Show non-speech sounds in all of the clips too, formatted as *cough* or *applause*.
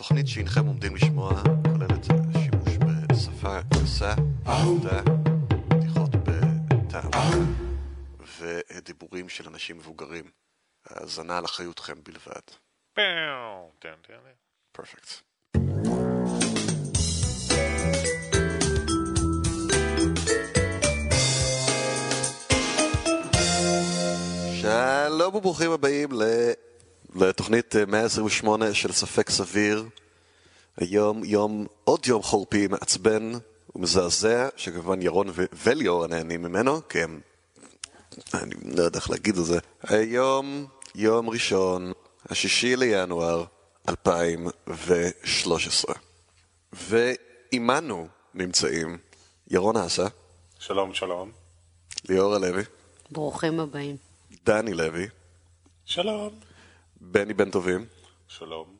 התוכנית שהנכם עומדים לשמוע כוללת שימוש בשפה גסה, פשוטה, בדיחות בטעם, ודיבורים של אנשים מבוגרים. האזנה על אחריותכם בלבד. פרפקט. שלום וברוכים הבאים ל... לתוכנית אה, 128 של ספק סביר. היום יום, עוד יום חורפי מעצבן ומזעזע, שכמובן ירון ו- וליאור הנהנים ממנו, כי הם... אני לא יודע איך להגיד את זה. היום יום ראשון, השישי לינואר 2013. ועימנו נמצאים ירון אסה, שלום, שלום. ליאור הלוי, ברוכים הבאים. דני לוי, שלום. בני בן טובים, שלום.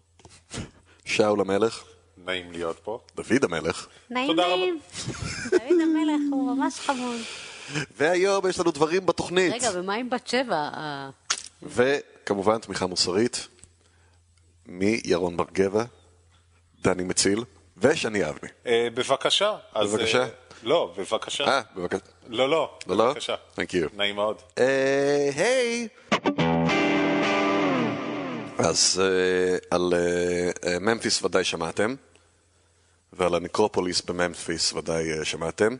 שאול המלך, נעים להיות פה. דוד המלך, נעים. נעים. דוד המלך הוא ממש חמוד. והיום יש לנו דברים בתוכנית. רגע, ומה עם בת שבע? אה, וכמובן תמיכה מוסרית מירון בר גבע, דני מציל ושני אבני. אה, בבקשה. בבקשה. אה, לא, בבקשה. אה, בבקשה. לא, לא. לא, לא? בבקשה. Thank you. נעים מאוד. אה, היי! אז אה, על אה, ממפיס ודאי שמעתם, ועל הנקרופוליס בממפיס ודאי אה, שמעתם.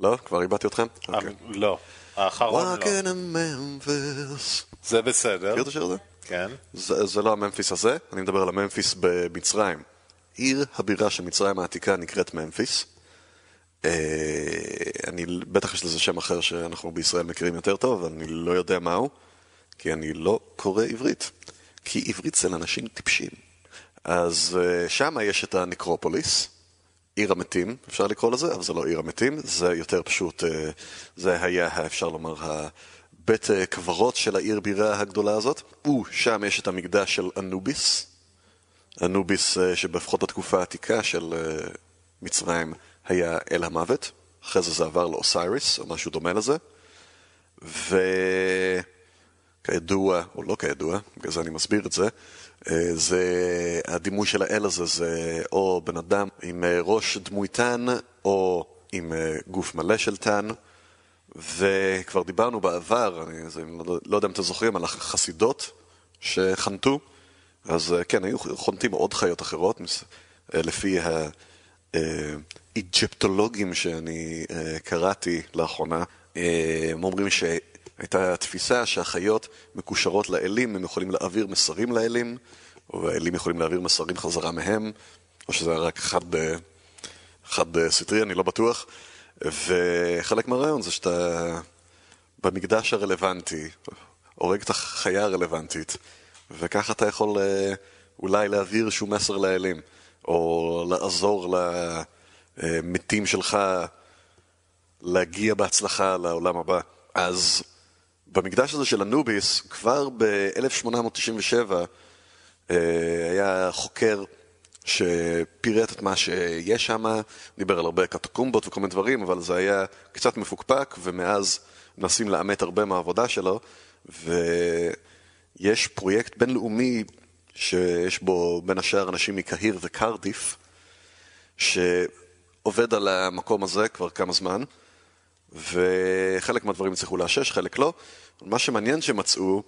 לא? כבר איבדתי אתכם? אוקיי. לא. האחרון לא. Walking in Memphis. זה בסדר. מכיר את השיר הזה? כן. זה, זה לא הממפיס הזה, אני מדבר על הממפיס במצרים. עיר הבירה של מצרים העתיקה נקראת ממפיס. אני, בטח יש לזה שם אחר שאנחנו בישראל מכירים יותר טוב, אבל אני לא יודע מהו, כי אני לא קורא עברית. כי עברית זה לאנשים טיפשים. אז אה, שם יש את הנקרופוליס, עיר המתים, אפשר לקרוא לזה, אבל זה לא עיר המתים, זה יותר פשוט, אה, זה היה, אפשר לומר, הבית אה, קברות של העיר בירה הגדולה הזאת. ושם יש את המקדש של אנוביס, אנוביס שבפחות התקופה העתיקה של מצרים היה אל המוות, אחרי זה זה עבר לאוסייריס, או משהו דומה לזה. וכידוע, או לא כידוע, בגלל זה אני מסביר את זה, אה, זה, הדימוי של האל הזה זה או בן אדם עם אה, ראש דמוי טן, או עם אה, גוף מלא של טן. וכבר דיברנו בעבר, אני זה, לא, לא יודע אם אתם זוכרים, על החסידות שחנתו. אז כן, היו חונטים עוד חיות אחרות, לפי האיג'פטולוגים שאני קראתי לאחרונה. הם אומרים שהייתה תפיסה שהחיות מקושרות לאלים, הם יכולים להעביר מסרים לאלים, או האלים יכולים להעביר מסרים חזרה מהם, או שזה רק חד, חד סטרי, אני לא בטוח. וחלק מהרעיון זה שאתה במקדש הרלוונטי, הורג את החיה הרלוונטית, וככה אתה יכול אה, אולי להעביר איזשהו מסר לאלים, או לעזור למתים שלך להגיע בהצלחה לעולם הבא. אז במקדש הזה של אנוביס, כבר ב-1897 היה חוקר שפירט את מה שיש שם, דיבר על הרבה קטקומבות וכל מיני דברים, אבל זה היה קצת מפוקפק, ומאז מנסים לאמת הרבה מהעבודה שלו, ויש פרויקט בינלאומי שיש בו בין השאר אנשים מקהיר וקרדיף, שעובד על המקום הזה כבר כמה זמן, וחלק מהדברים הצליחו לאשש, חלק לא. מה שמעניין שמצאו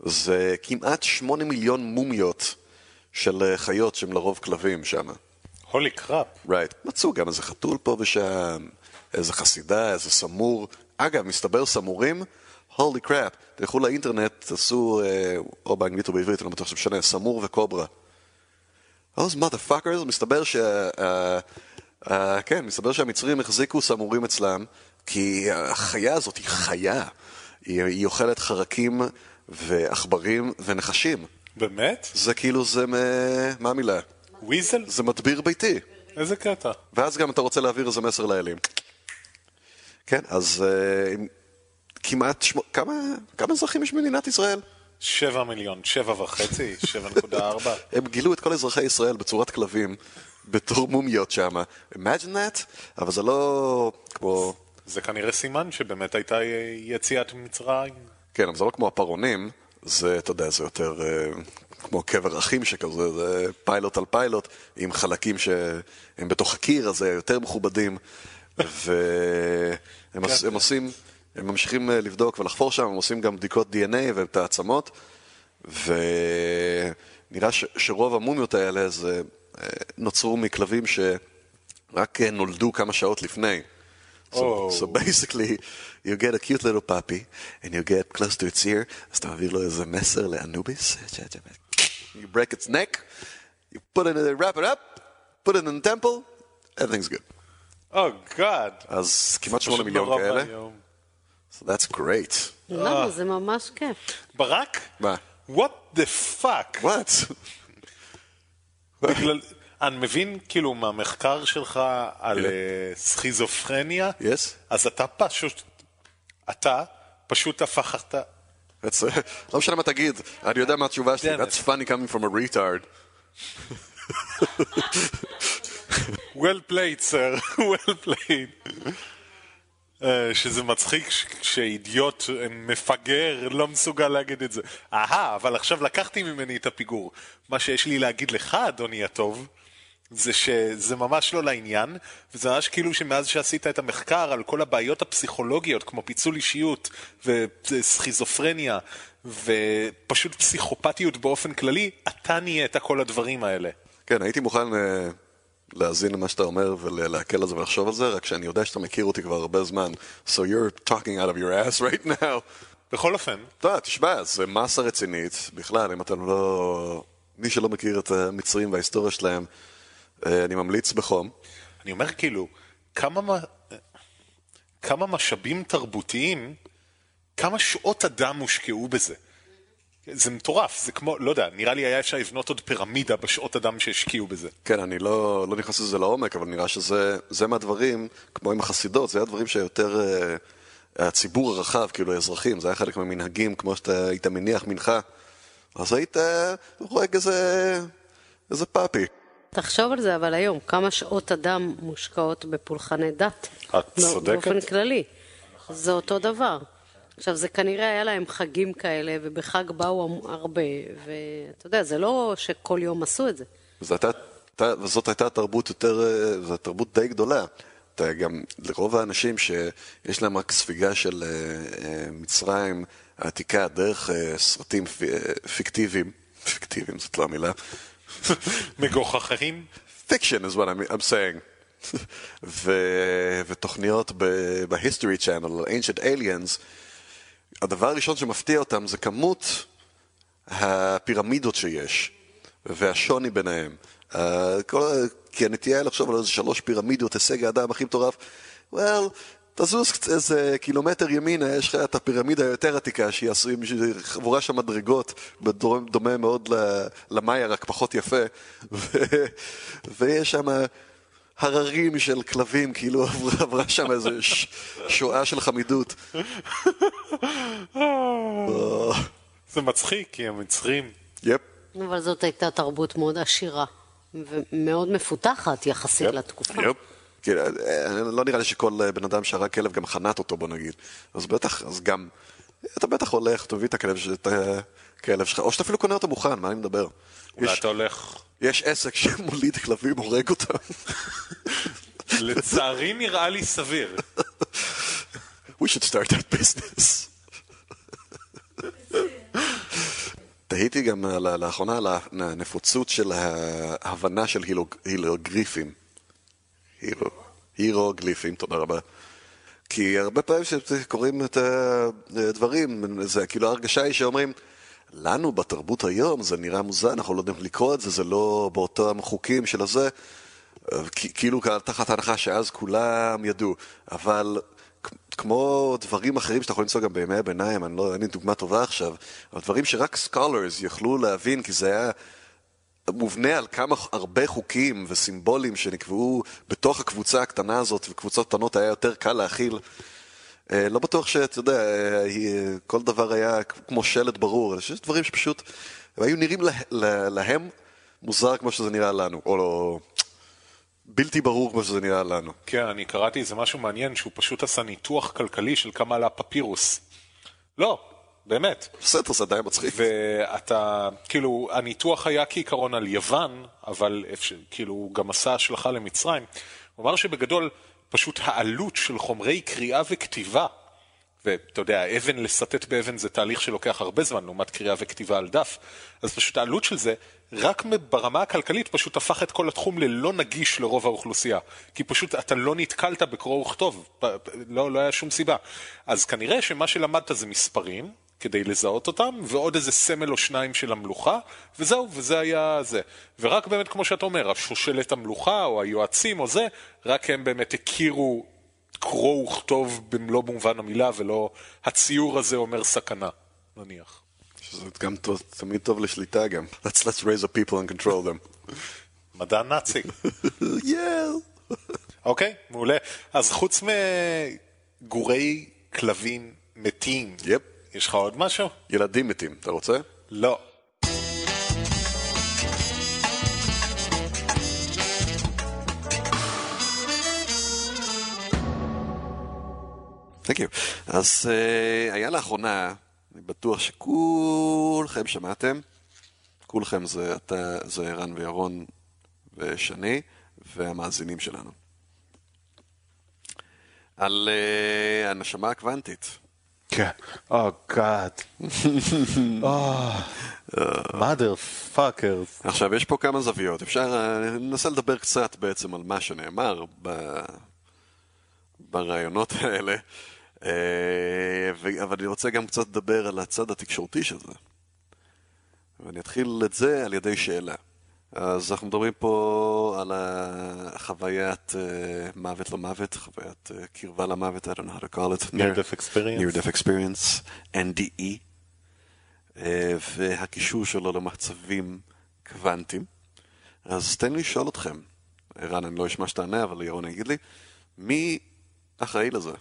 זה כמעט שמונה מיליון מומיות של אה, חיות שהם לרוב כלבים שם. Holy crap. Right. מצאו גם איזה חתול פה ושם, איזה חסידה, איזה סמור. אגב, מסתבר סמורים, holy crap. תלכו לאינטרנט, תעשו, אה, או באנגלית או בעברית, אני לא בטוח שמשנה, סמור וקוברה. those motherfuckers, מסתבר שה... אה, אה, כן, מסתבר שהמצרים החזיקו סמורים אצלם, כי החיה הזאת היא חיה. היא, היא אוכלת חרקים ועכברים ונחשים. באמת? זה כאילו, זה, מ- מה המילה? ויזל? זה מדביר ביתי. איזה קטע. ואז גם אתה רוצה להעביר איזה מסר לאלים. כן, אז uh, כמעט, שמו, כמה, כמה אזרחים יש במדינת ישראל? שבע מיליון, שבע וחצי, *laughs* שבע נקודה ארבע. הם גילו את כל אזרחי ישראל בצורת כלבים, בתור מומיות שם. Imagine that? אבל זה לא כמו... זה כנראה סימן שבאמת הייתה יציאת מצרים. כן, אבל זה לא כמו הפרעונים, זה, אתה יודע, זה יותר... אה, כמו קבר אחים שכזה, זה פיילוט על פיילוט, עם חלקים שהם בתוך הקיר, אז זה יותר מכובדים, והם הם עושים, הם ממשיכים אה, לבדוק ולחפור שם, הם עושים גם בדיקות DNA ואת העצמות, ונראה ש, שרוב המומיות האלה זה, אה, נוצרו מכלבים שרק נולדו כמה שעות לפני. So, Oh. so basically, you get a cute little puppy, and you get close to its ear, אז אתה מעביר לו איזה מסר לאנוביס, you break its neck, you put it in, wrap it up, put it in the temple, everything's good. או גאד. אז כמעט שמונה מיליון כאלה, so that's great. למה? זה ממש כיף. ברק? מה? what the fuck? What? בגלל... אני מבין כאילו מהמחקר שלך על כן. אה, סכיזופרניה, Yes? אז אתה פשוט, אתה פשוט הפכת, That's, לא משנה מה תגיד, אני יודע מה התשובה שלי, it. that's funny coming from a retard. well played sir, well played. אה, שזה מצחיק שאידיוט אה, מפגר לא מסוגל להגיד את זה. אהה, אבל עכשיו לקחתי ממני את הפיגור. מה שיש לי להגיד לך, אדוני הטוב, זה שזה ממש לא לעניין, וזה ממש כאילו שמאז שעשית את המחקר על כל הבעיות הפסיכולוגיות, כמו פיצול אישיות וסכיזופרניה, ופשוט פסיכופתיות באופן כללי, אתה נהיית כל הדברים האלה. כן, הייתי מוכן אה, להאזין למה שאתה אומר ולהקל על זה ולחשוב על זה, רק שאני יודע שאתה מכיר אותי כבר הרבה זמן. So you're talking out of your ass right now. בכל אופן, אתה תשמע, זה מסה רצינית, בכלל, אם אתם לא... מי שלא מכיר את המצרים וההיסטוריה שלהם, אני ממליץ בחום. אני אומר כאילו, כמה, כמה משאבים תרבותיים, כמה שעות אדם הושקעו בזה. זה מטורף, זה כמו, לא יודע, נראה לי היה אפשר לבנות עוד פירמידה בשעות אדם שהשקיעו בזה. כן, אני לא, לא נכנס לזה לעומק, אבל נראה שזה זה מהדברים, כמו עם החסידות, זה הדברים שיותר אה, הציבור הרחב, כאילו האזרחים, זה היה חלק מהמנהגים, כמו שאתה היית מניח מנחה, אז היית אה, רואה איזה, איזה פאפי. תחשוב על זה, אבל היום, כמה שעות אדם מושקעות בפולחני דת? את לא, צודקת. באופן כללי. זה אותו דבר. עכשיו, זה כנראה היה להם חגים כאלה, ובחג באו הרבה, ואתה יודע, זה לא שכל יום עשו את זה. זו הייתה, הייתה- וזאת הייתה תרבות יותר, אה, זו תרבות די גדולה. אתה גם, לרוב האנשים שיש להם רק ספיגה של אה, אה, מצרים העתיקה דרך אה, סרטים אה, פיקטיביים, פיקטיביים זאת לא המילה, *laughs* מגוחכים? fiction is what I'm, I'm saying. *laughs* ו- ותוכניות ב-History Channel, Ancient Aliens, הדבר הראשון שמפתיע אותם זה כמות הפירמידות שיש, והשוני ביניהם. Uh, כל, כי הנטייה היא לחשוב על איזה שלוש פירמידות, הישג האדם הכי מטורף. well, תזוז איזה קילומטר ימינה, יש לך את הפירמידה היותר עתיקה, שהיא עשויים, חבורה של מדרגות, דומה מאוד ל- למאיה, רק פחות יפה. ו- ויש שם הררים של כלבים, כאילו עברה, עברה שם איזה ש- שואה של חמידות. *laughs* זה מצחיק, כי המצרים... יפ. אבל זאת הייתה תרבות מאוד עשירה, ומאוד מפותחת יחסית יפ, לתקופה. כן, אה, לא נראה לי שכל אה, בן אדם שהרג כלב גם חנט אותו, בוא נגיד. אז בטח, אז גם, אתה בטח הולך, תביא את הכלב, את הכלב שלך, או שאתה אפילו קונה אותו מוכן, מה אני מדבר? אולי יש- אתה הולך... יש עסק שמוליד כלבים, הורג אותם. לצערי נראה לי סביר. We should start that business. תהיתי גם לאחרונה על הנפוצות של ההבנה של הילוג- הילוגריפים. הירו- הירוגליפים, תודה רבה. כי הרבה פעמים שקוראים את הדברים, זה כאילו ההרגשה היא שאומרים, לנו בתרבות היום זה נראה מוזר, אנחנו לא יודעים לקרוא את זה, זה לא באותם חוקים של הזה, כ- כאילו תחת ההנחה שאז כולם ידעו, אבל כמו דברים אחרים שאתה יכול למצוא גם בימי הביניים, אני לא, אין לי דוגמה טובה עכשיו, אבל דברים שרק סקולרס יכלו להבין, כי זה היה מובנה על כמה הרבה חוקים וסימבולים שנקבעו בתוך הקבוצה הקטנה הזאת, וקבוצות קטנות היה יותר קל להכיל. אה, לא בטוח שאתה יודע, אה, היא- כל דבר היה כמו שלט ברור, יש דברים שפשוט היו נראים לה, לה, להם מוזר כמו שזה נראה לנו, או לא, בלתי ברור כמו שזה נראה לנו. כן, אני קראתי איזה משהו מעניין שהוא פשוט עשה ניתוח כלכלי של כמה עלה פפירוס. לא, באמת. בסדר, זה די מצחיק. ואתה, כאילו, הניתוח היה כעיקרון על יוון, אבל אפשר, כאילו, הוא גם עשה השלכה למצרים. הוא אמר שבגדול, פשוט העלות של חומרי קריאה וכתיבה, ואתה יודע, אבן, לסטט באבן זה תהליך שלוקח הרבה זמן, לעומת קריאה וכתיבה על דף, אז פשוט העלות של זה, רק ברמה הכלכלית פשוט הפך את כל התחום ללא נגיש לרוב האוכלוסייה. כי פשוט אתה לא נתקלת בקרוא וכתוב, לא, לא היה שום סיבה. אז כנראה שמה שלמדת זה מספרים, כדי לזהות אותם, ועוד איזה סמל או שניים של המלוכה, וזהו, וזה היה זה. ורק באמת, כמו שאתה אומר, השושלת המלוכה, או היועצים, או זה, רק הם באמת הכירו קרוא וכתוב במלוא מובן המילה, ולא הציור הזה אומר סכנה, נניח. שזה גם טוב, תמיד טוב לשליטה גם. Let's, let's raise a people and control them. מדע נאצי. *laughs* אוקיי, okay, מעולה. אז חוץ מגורי כלבים מתים, יפ. Yep. יש לך עוד משהו? ילדים מתים, אתה רוצה? לא. Thank you. אז uh, היה לאחרונה, אני בטוח שכולכם שמעתם, כולכם זה אתה, זה ערן וירון ושני והמאזינים שלנו. על uh, הנשמה הקוונטית. כן. או גאד. *laughs* mother fuckers. עכשיו, יש פה כמה זוויות. אפשר, אה, ננסה לדבר קצת בעצם על מה שנאמר ב... ברעיונות *laughs* האלה, אה, אבל אני רוצה גם קצת לדבר על הצד התקשורתי של זה. ואני אתחיל את זה על ידי שאלה. אז אנחנו מדברים פה על החוויית uh, מוות לא מוות, חוויית uh, קרבה למוות, I don't know how to call it. Near death experience. Near death experience, NDE, uh, והקישור שלו למצבים קוונטיים. אז תן לי לשאול אתכם, ערן, אני לא אשמע שתענה, אבל ירון יגיד לי, מי אחראי לזה?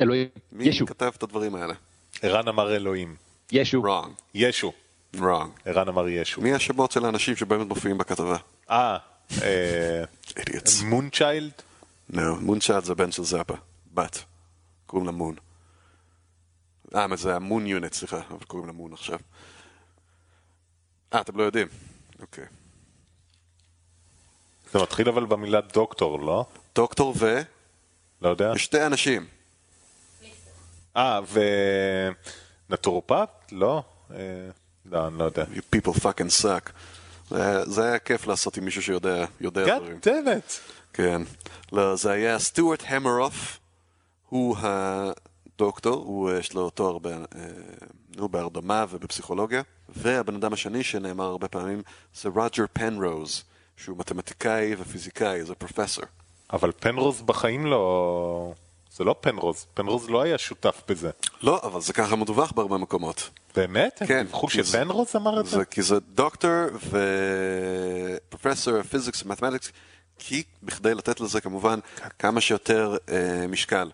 אלוהים, מי ישו. מי כתב את הדברים האלה? ערן אמר אלוהים. ישו. wrong, ישו. Wrong. ערן אמר ישו. מי השמות של האנשים שבאמת מופיעים בכתבה? אה, אה, idiots. מונצ'יילד? לא, מונשאט זה בן של זאפה, בת. קוראים לה מון. אה, זה המון יוניט, סליחה, אבל קוראים לה מון עכשיו. אה, אתם לא יודעים. אוקיי. זה מתחיל אבל במילה דוקטור, לא? דוקטור ו... לא יודע. שתי אנשים. אה, ונטורופט? לא? אה, לא, אני לא יודע. You people fucking suck. זה זה היה כיף לעשות עם מישהו שיודע יודע דברים. God damn it. כן. לא, זה היה סטוארט המרוף, הוא הדוקטור, הוא יש לו תואר ב, אה, הוא בהרדמה ובפסיכולוגיה, והבן אדם השני שנאמר הרבה פעמים זה רוג'ר פנרוז, שהוא מתמטיקאי ופיזיקאי, זה פרופסור. אבל פנרוז בחיים לא... זה לא פנרוז. פנרוז לא היה שותף בזה. לא, אבל זה ככה מדווח בהרבה מקומות. באמת? כן. הם דיווחו שפנרוז אמר את זה? זה כי זה דוקטור ופרופסור physics ו mathematics, כי בכדי לתת לזה כמובן כמה שיותר אה, משקל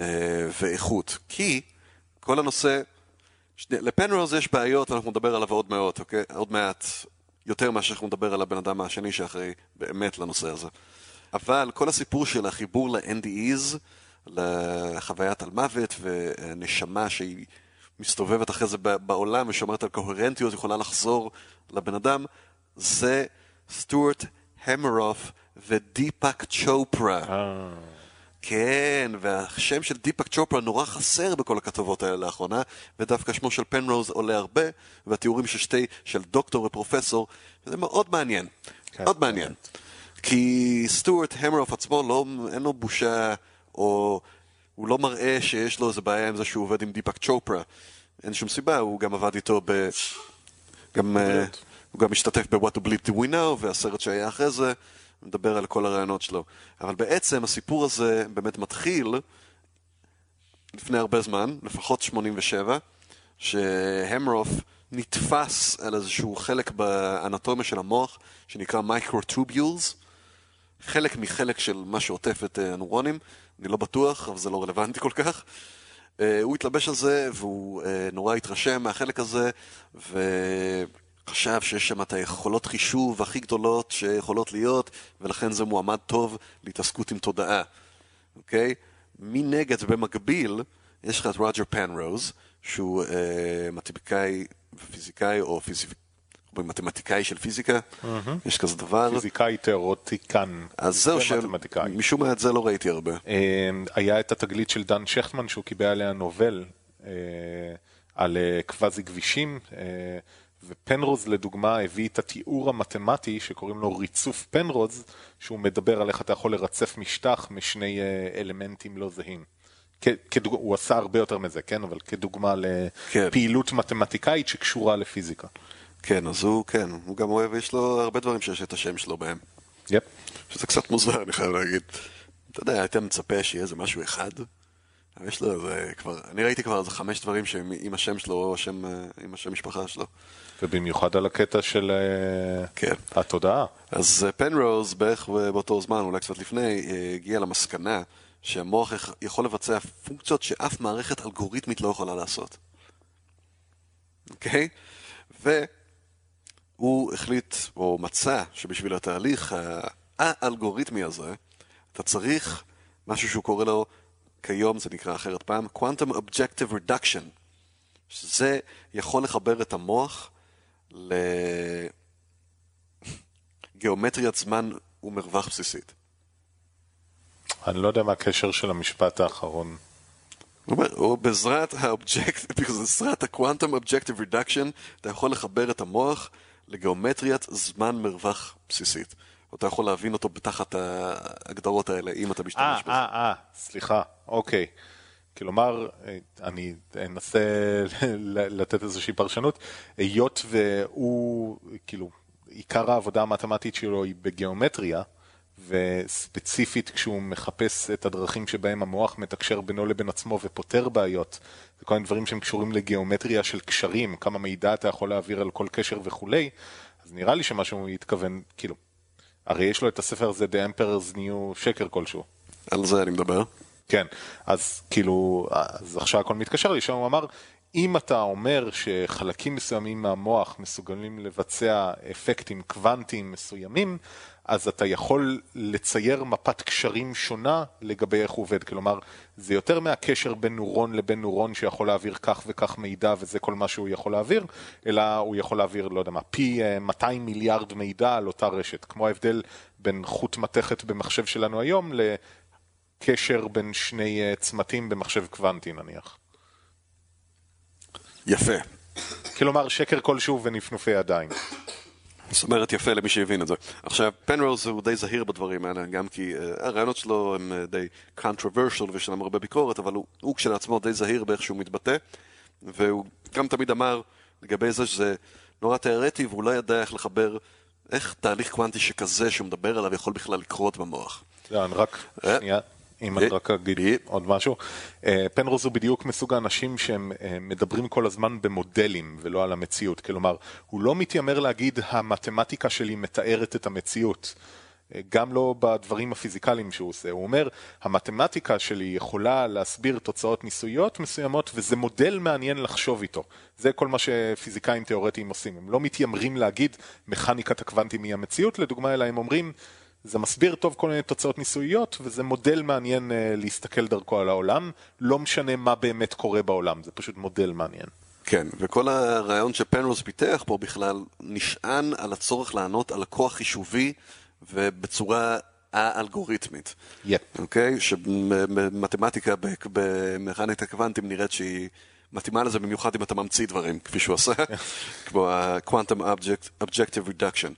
אה, ואיכות. כי כל הנושא, שני, לפנרוז יש בעיות, אנחנו נדבר עליו עוד מעט, אוקיי? עוד מעט, יותר מאשר אנחנו נדבר על הבן אדם השני שאחראי באמת לנושא הזה. אבל כל הסיפור של החיבור ל-NDEs, לחוויית על מוות ונשמה שהיא מסתובבת אחרי זה בעולם ושומרת על קוהרנטיות, יכולה לחזור לבן אדם, זה סטוארט המרוף ודיפאק צ'ופרה. אה, כן, והשם של דיפאק צ'ופרה נורא חסר בכל הכתבות האלה לאחרונה, ודווקא שמו של פנרוז עולה הרבה, והתיאורים של שתי, של דוקטור ופרופסור, זה מאוד מעניין. כן. מאוד מעניין. כי סטוארט המרוף עצמו, לא, אין לו בושה, או הוא לא מראה שיש לו איזה בעיה עם זה שהוא עובד עם דיפאק צ'ופרה. אין שום סיבה, הוא גם עבד איתו ב... גם, אה, הוא גם השתתף ב-What to Believe Do We Know, והסרט שהיה אחרי זה, מדבר על כל הרעיונות שלו. אבל בעצם הסיפור הזה באמת מתחיל לפני הרבה זמן, לפחות 87, שהמרוף נתפס על איזשהו חלק באנטומיה של המוח, שנקרא microtubules, חלק מחלק של מה שעוטף את אה, הנוירונים, אני לא בטוח, אבל זה לא רלוונטי כל כך. אה, הוא התלבש על זה, והוא אה, נורא התרשם מהחלק הזה, וחשב שיש שם את היכולות חישוב הכי גדולות שיכולות להיות, ולכן זה מועמד טוב להתעסקות עם תודעה, אוקיי? מנגד ובמקביל, יש לך את רוג'ר פנרוז, שהוא אה, מתמטיקאי ופיזיקאי, או פיזיק... מתמטיקאי של פיזיקה, יש כזה דבר. פיזיקאי תיאורטיקן. אז זהו, ומתמטיקאי. שמשום מה את זה לא ראיתי הרבה. אה, היה את התגלית של דן שכטמן שהוא קיבל עליה נובל אה, על אה, קוואזי כבישים, אה, ופנרוז לדוגמה הביא את התיאור המתמטי שקוראים לו ריצוף פנרוז, שהוא מדבר על איך אתה יכול לרצף משטח משני אלמנטים לא זהים. כדוג... הוא עשה הרבה יותר מזה, כן? אבל כדוגמה כן. לפעילות מתמטיקאית שקשורה לפיזיקה. כן, אז הוא, כן, הוא גם אוהב, יש לו הרבה דברים שיש את השם שלו בהם. יפ. שזה קצת מוזר, אני חייב להגיד. אתה יודע, היית מצפה שיהיה איזה משהו אחד? אבל יש לו איזה כבר, אני ראיתי כבר איזה חמש דברים שהם עם השם שלו, או השם, אה, עם השם משפחה שלו. ובמיוחד על הקטע של אה, כן. התודעה. אז אה, פנרוז בערך באותו זמן, אולי קצת לפני, אה, הגיע למסקנה שהמוח יכ- יכול לבצע פונקציות שאף מערכת אלגוריתמית לא יכולה לעשות. אוקיי? והוא החליט, או מצא, שבשביל התהליך האלגוריתמי הזה, אתה צריך משהו שהוא קורא לו, כיום זה נקרא אחרת פעם, Quantum Objective Reduction, שזה יכול לחבר את המוח לגיאומטריית זמן ומרווח בסיסית. אני לא יודע מה הקשר של המשפט האחרון. הוא אומר, או בעזרת ה-object- *laughs* בעזרת ה-Quantum Objective Reduction, אתה יכול לחבר את המוח לגיאומטריית זמן מרווח בסיסית. אתה יכול להבין אותו בתחת ההגדרות האלה, אם אתה אה, משתמש בזה. אה, אה, סליחה, אוקיי. כלומר, אה, אני אנסה *laughs* לתת איזושהי פרשנות, היות והוא, כאילו, עיקר העבודה המתמטית שלו היא בגיאומטריה, וספציפית כשהוא מחפש את הדרכים שבהם המוח מתקשר בינו לבין עצמו ופותר בעיות, זה כל מיני דברים שהם קשורים לגיאומטריה של קשרים, כמה מידע אתה יכול להעביר על כל קשר וכולי, אז נראה לי שמה שהוא התכוון, כאילו, הרי יש לו את הספר הזה, The Emperor's New שקר כלשהו. על זה אני מדבר. כן, אז כאילו, אז עכשיו הכל מתקשר לי, שם הוא אמר, אם אתה אומר שחלקים מסוימים מהמוח מסוגלים לבצע אפקטים קוונטיים מסוימים, אז אתה יכול לצייר מפת קשרים שונה לגבי איך הוא עובד. כלומר, זה יותר מהקשר בין נורון לבין נורון שיכול להעביר כך וכך מידע וזה כל מה שהוא יכול להעביר, אלא הוא יכול להעביר, לא יודע מה, פי אה, 200 מיליארד מידע על אותה רשת. כמו ההבדל בין חוט מתכת במחשב שלנו היום לקשר בין שני אה, צמתים במחשב קוונטי נניח. יפה. כלומר, שקר כלשהו ונפנופי ידיים. זאת אומרת יפה למי שהבין את זה. עכשיו, פנרוז הוא די זהיר בדברים האלה, גם כי uh, הרעיונות שלו הם uh, די controversial ויש להם הרבה ביקורת, אבל הוא, הוא כשלעצמו די זהיר באיך שהוא מתבטא, והוא גם תמיד אמר לגבי זה שזה נורא תיארטי, והוא לא ידע איך לחבר, איך תהליך קוונטי שכזה שהוא מדבר עליו יכול בכלל לקרות במוח. לא, רק, אה? שנייה, אם? אני רק אגיד? עוד משהו. אה, פנרוז הוא בדיוק מסוג האנשים שהם אה, מדברים כל הזמן במודלים ולא על המציאות. כלומר, הוא לא מתיימר להגיד המתמטיקה שלי מתארת את המציאות. אה, גם לא בדברים הפיזיקליים שהוא עושה. הוא אומר, המתמטיקה שלי יכולה להסביר תוצאות ניסויות מסוימות וזה מודל מעניין לחשוב איתו. זה כל מה שפיזיקאים תיאורטיים עושים. הם לא מתיימרים להגיד מכניקת הקוונטים היא המציאות, לדוגמה, אלא הם אומרים זה מסביר טוב כל מיני תוצאות ניסויות, וזה מודל מעניין uh, להסתכל דרכו על העולם. לא משנה מה באמת קורה בעולם, זה פשוט מודל מעניין. כן, וכל הרעיון שפנרוז פיתח פה בכלל נשען על הצורך לענות על הכוח חישובי ובצורה האלגוריתמית. יפ. אוקיי? שמתמטיקה במכניקה קוונטים נראית שהיא מתאימה לזה במיוחד אם אתה ממציא דברים, כפי שהוא עושה, *laughs* כמו ה-Quantum Object, Objective Reduction.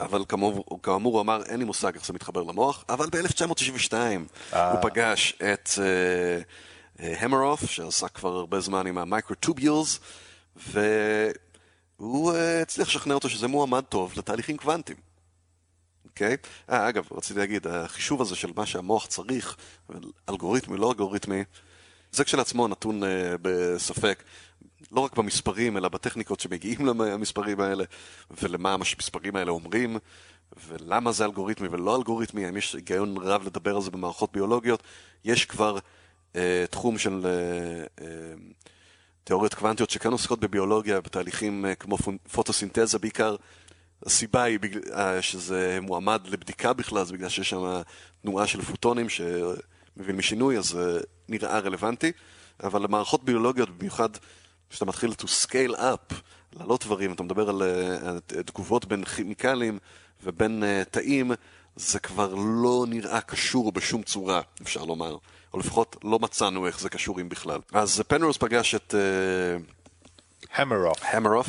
אבל כאמור, כאמור הוא אמר, אין לי מושג איך זה מתחבר למוח, אבל ב-1992 הוא פגש את המרוף, שעסק כבר הרבה זמן עם ה-Microtubules, והוא אה, הצליח לשכנע אותו שזה מועמד טוב לתהליכים קוונטיים. אוקיי? אה, אגב, רציתי להגיד, החישוב הזה של מה שהמוח צריך, אלגוריתמי, לא אלגוריתמי, זה כשלעצמו נתון uh, בספק, לא רק במספרים, אלא בטכניקות שמגיעים *laughs* למספרים האלה, ולמה המספרים האלה אומרים, ולמה זה אלגוריתמי ולא אלגוריתמי, האם יש היגיון רב לדבר על זה במערכות ביולוגיות. יש כבר uh, תחום של uh, uh, תיאוריות קוונטיות שכאן עוסקות בביולוגיה, בתהליכים uh, כמו פוטוסינתזה בעיקר. הסיבה היא בגלל, uh, שזה מועמד לבדיקה בכלל, זה בגלל שיש שם תנועה של פוטונים שמבין משינוי, אז uh, נראה רלוונטי. אבל למערכות ביולוגיות, במיוחד כשאתה מתחיל to scale up, לעלות דברים, אתה מדבר על uh, תגובות בין כימיקלים ובין uh, תאים, זה כבר לא נראה קשור בשום צורה, אפשר לומר. או לפחות לא מצאנו איך זה קשור אם בכלל. אז פנרוס פגש את... המרוף. Uh, המרוף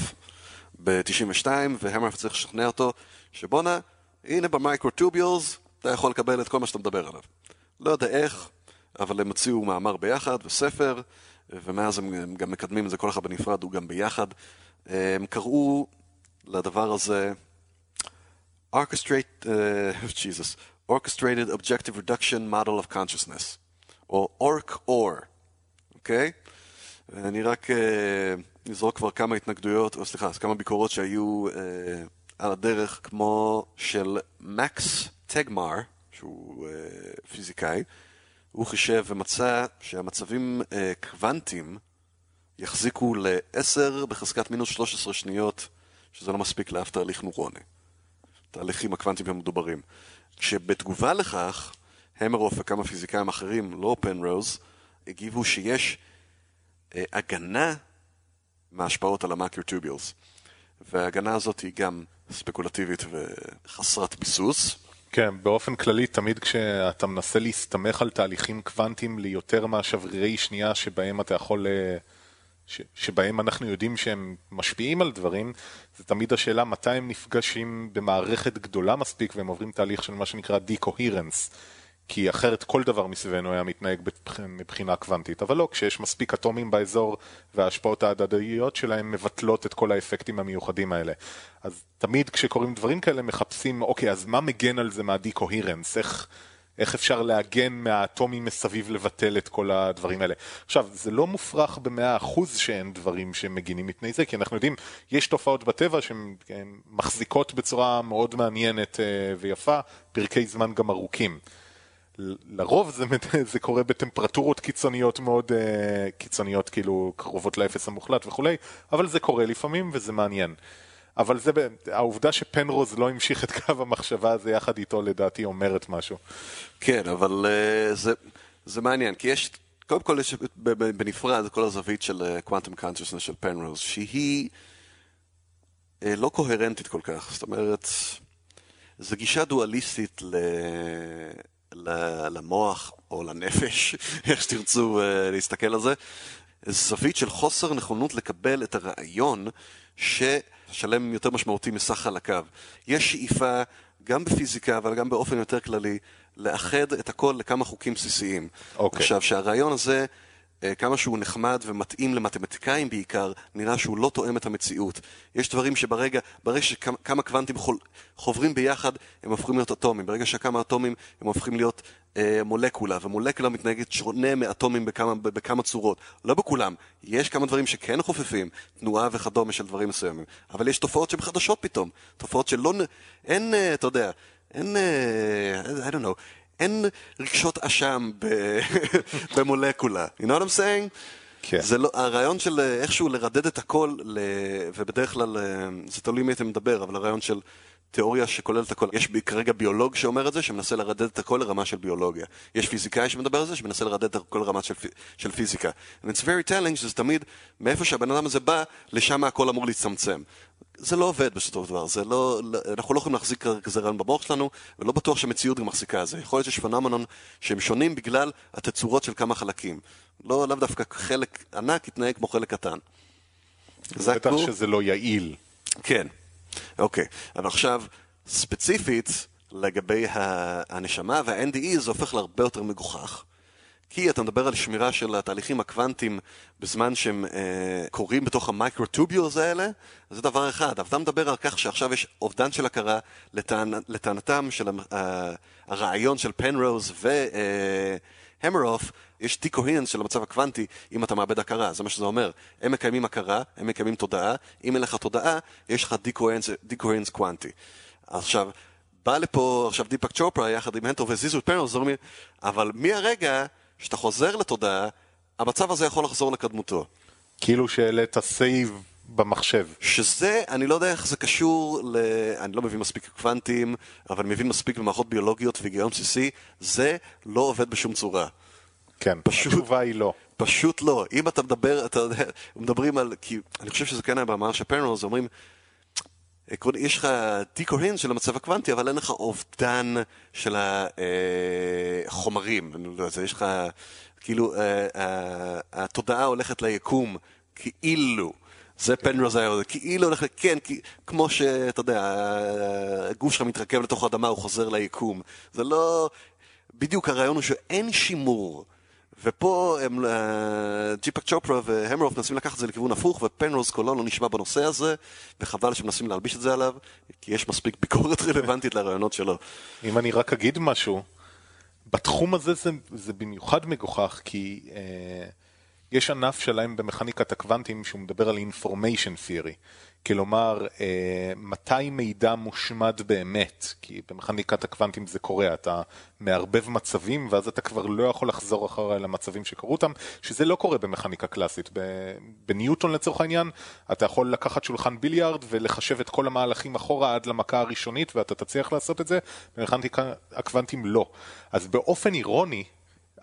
ב-92, והמרוף צריך לשכנע אותו שבואנה, הנה במייקרוטוביולס, אתה יכול לקבל את כל מה שאתה מדבר עליו. לא יודע איך, אבל הם הוציאו מאמר ביחד וספר, ומאז הם גם מקדמים את זה כל אחד בנפרד, הוא גם ביחד. הם קראו לדבר הזה Orchestrate, uh, *laughs* Jesus, Orchestrated Objective Reduction Model of Consciousness, או ORC-OR, אוקיי? אני רק נזרוק uh, כבר כמה התנגדויות, או סליחה, כמה ביקורות שהיו uh, על הדרך, כמו של מקס טגמר, שהוא uh, פיזיקאי, הוא חישב ומצא שהמצבים uh, קוונטיים יחזיקו ל-10 בחזקת מינוס 13 שניות, שזה לא מספיק לאף תהליך נורוני. תהליכים הקוונטיים המדוברים. כשבתגובה לכך, המרוף וכמה פיזיקאים אחרים, לא פנרוז, הגיבו שיש uh, הגנה מההשפעות על המאקיוטוביולס. וההגנה הזאת היא גם ספקולטיבית וחסרת ביסוס. כן, באופן כללי, תמיד כשאתה מנסה להסתמך על תהליכים קוונטיים ליותר מהשברירי שנייה שבהם אתה יכול, ש, שבהם אנחנו יודעים שהם משפיעים על דברים, זה תמיד השאלה מתי הם נפגשים במערכת גדולה מספיק והם עוברים תהליך של מה שנקרא דיקוהירנס. כי אחרת כל דבר מסביבנו היה מתנהג מבחינה קוונטית. אבל לא, כשיש מספיק אטומים באזור וההשפעות ההדדיות שלהם מבטלות את כל האפקטים המיוחדים האלה. אז תמיד כשקורים דברים כאלה מחפשים, אוקיי, אז מה מגן על זה מהדיקוהירנס? איך, איך אפשר להגן מהאטומים מסביב לבטל את כל הדברים האלה? עכשיו, זה לא מופרך במאה אחוז שאין דברים שמגינים מפני זה, כי אנחנו יודעים, יש תופעות בטבע שהן מחזיקות בצורה מאוד מעניינת אה, ויפה, פרקי זמן גם ארוכים. לרוב זה, *laughs* זה קורה בטמפרטורות קיצוניות מאוד uh, קיצוניות, כאילו קרובות לאפס המוחלט וכולי, אבל זה קורה לפעמים וזה מעניין. אבל זה, העובדה שפנרוז לא המשיך את קו המחשבה הזה יחד איתו לדעתי אומרת משהו. כן, אבל uh, זה, זה מעניין, כי יש, קודם כל יש בנפרד כל הזווית של קוואנטום uh, קונצ'סנס של פנרוז, שהיא uh, לא קוהרנטית כל כך, זאת אומרת, זו גישה דואליסטית ל... למוח או לנפש, *laughs* איך שתרצו uh, להסתכל על זה, זווית של חוסר נכונות לקבל את הרעיון ששלם יותר משמעותי מסך חלקיו. יש שאיפה, גם בפיזיקה, אבל גם באופן יותר כללי, לאחד את הכל לכמה חוקים בסיסיים. Okay. אוקיי. עכשיו, שהרעיון הזה... אה, כמה שהוא נחמד ומתאים למתמטיקאים בעיקר, נראה שהוא לא תואם את המציאות. יש דברים שברגע, ברגע שכמה קוונטים חוברים ביחד, הם הופכים להיות אטומים. ברגע שכמה אטומים, הם הופכים להיות אה, מולקולה, ומולקולה מתנהגת שונה מאטומים בכמה, בכמה צורות. לא בכולם. יש כמה דברים שכן חופפים, תנועה וכדומה של דברים מסוימים. אבל יש תופעות שהן חדשות פתאום. תופעות שלא... אין, אה, אתה יודע, אין... אה, I don't know. אין רגשות אשם *laughs* במולקולה. You know what I'm saying? כן. זה לא, הרעיון של אה, איכשהו לרדד את הכל, ל, ובדרך כלל, אה, זה תלוי מי אתה מדבר, אבל הרעיון של תיאוריה שכוללת הכל. יש כרגע ביולוג שאומר את זה, שמנסה לרדד את הכל לרמה של ביולוגיה. יש פיזיקאי שמדבר על זה, שמנסה לרדד את הכל לרמה של, של פיזיקה. And it's very telling שזה תמיד, מאיפה שהבן אדם הזה בא, לשם הכל אמור להצטמצם. זה לא עובד בסופו של דבר, לא, לא, אנחנו לא יכולים להחזיק כזה רעיון במוח שלנו, ולא בטוח שהמציאות גם מחזיקה את זה. יכול להיות שיש פנומנון שהם שונים בגלל התצורות של כמה חלקים. לא, לאו דווקא חלק ענק יתנהג כמו חלק קטן. בטח שזה לא יעיל. כן. אוקיי, אבל עכשיו, ספציפית, לגבי הנשמה וה-NDE זה הופך להרבה יותר מגוחך. כי אתה מדבר על שמירה של התהליכים הקוונטיים בזמן שהם אה, קורים בתוך ה microtubules האלה, זה דבר אחד. אבל אתה מדבר על כך שעכשיו יש אובדן של הכרה לטענ... לטענתם של אה, הרעיון של פנרוז והמרוף, אה, יש decoherence של המצב הקוונטי אם אתה מאבד הכרה, זה מה שזה אומר. הם מקיימים הכרה, הם מקיימים תודעה, אם אין לך תודעה, יש לך decoherence קוונטי. עכשיו, בא לפה עכשיו דיפק צ'ופרה יחד עם הנטו והזיזו את פנרוז, אבל מהרגע שאתה חוזר לתודעה, המצב הזה יכול לחזור לקדמותו. כאילו שהעלית save במחשב. שזה, אני לא יודע איך זה קשור ל... אני לא מבין מספיק קוונטים, אבל אני מבין מספיק במערכות ביולוגיות והיגיון בסיסי, זה לא עובד בשום צורה. כן, פשוט, התשובה היא לא. פשוט לא. אם אתה מדבר, אתה יודע, מדברים על, כי אני חושב שזה כן היה במאמר של פנרוז, אומרים, עקרונית, יש לך דיקוהרנס של המצב הקוונטי, אבל אין לך אובדן של החומרים. לא יש לך, כאילו, אה, אה, התודעה הולכת ליקום, כאילו. זה פנרוז היה, כאילו הולך, כן, כמו שאתה יודע, הגוף שלך מתרכב לתוך האדמה, הוא חוזר ליקום. זה לא... בדיוק הרעיון הוא שאין שימור. ופה הם, ג'יפק צ'ופרה והמרוף מנסים לקחת את זה לכיוון הפוך, ופנרוז קולו לא נשמע בנושא הזה, וחבל שמנסים להלביש את זה עליו, כי יש מספיק ביקורת *laughs* רלוונטית לרעיונות שלו. אם אני רק אגיד משהו, בתחום הזה זה, זה במיוחד מגוחך, כי אה, יש ענף שלהם במכניקת הקוונטים שהוא מדבר על information theory. כלומר, אה, מתי מידע מושמד באמת, כי במכניקת הקוונטים זה קורה, אתה מערבב מצבים ואז אתה כבר לא יכול לחזור אחרי למצבים שקרו אותם, שזה לא קורה במכניקה קלאסית. בניוטון לצורך העניין, אתה יכול לקחת שולחן ביליארד ולחשב את כל המהלכים אחורה עד למכה הראשונית ואתה תצליח לעשות את זה, במכניקה הקוונטים לא. אז באופן אירוני,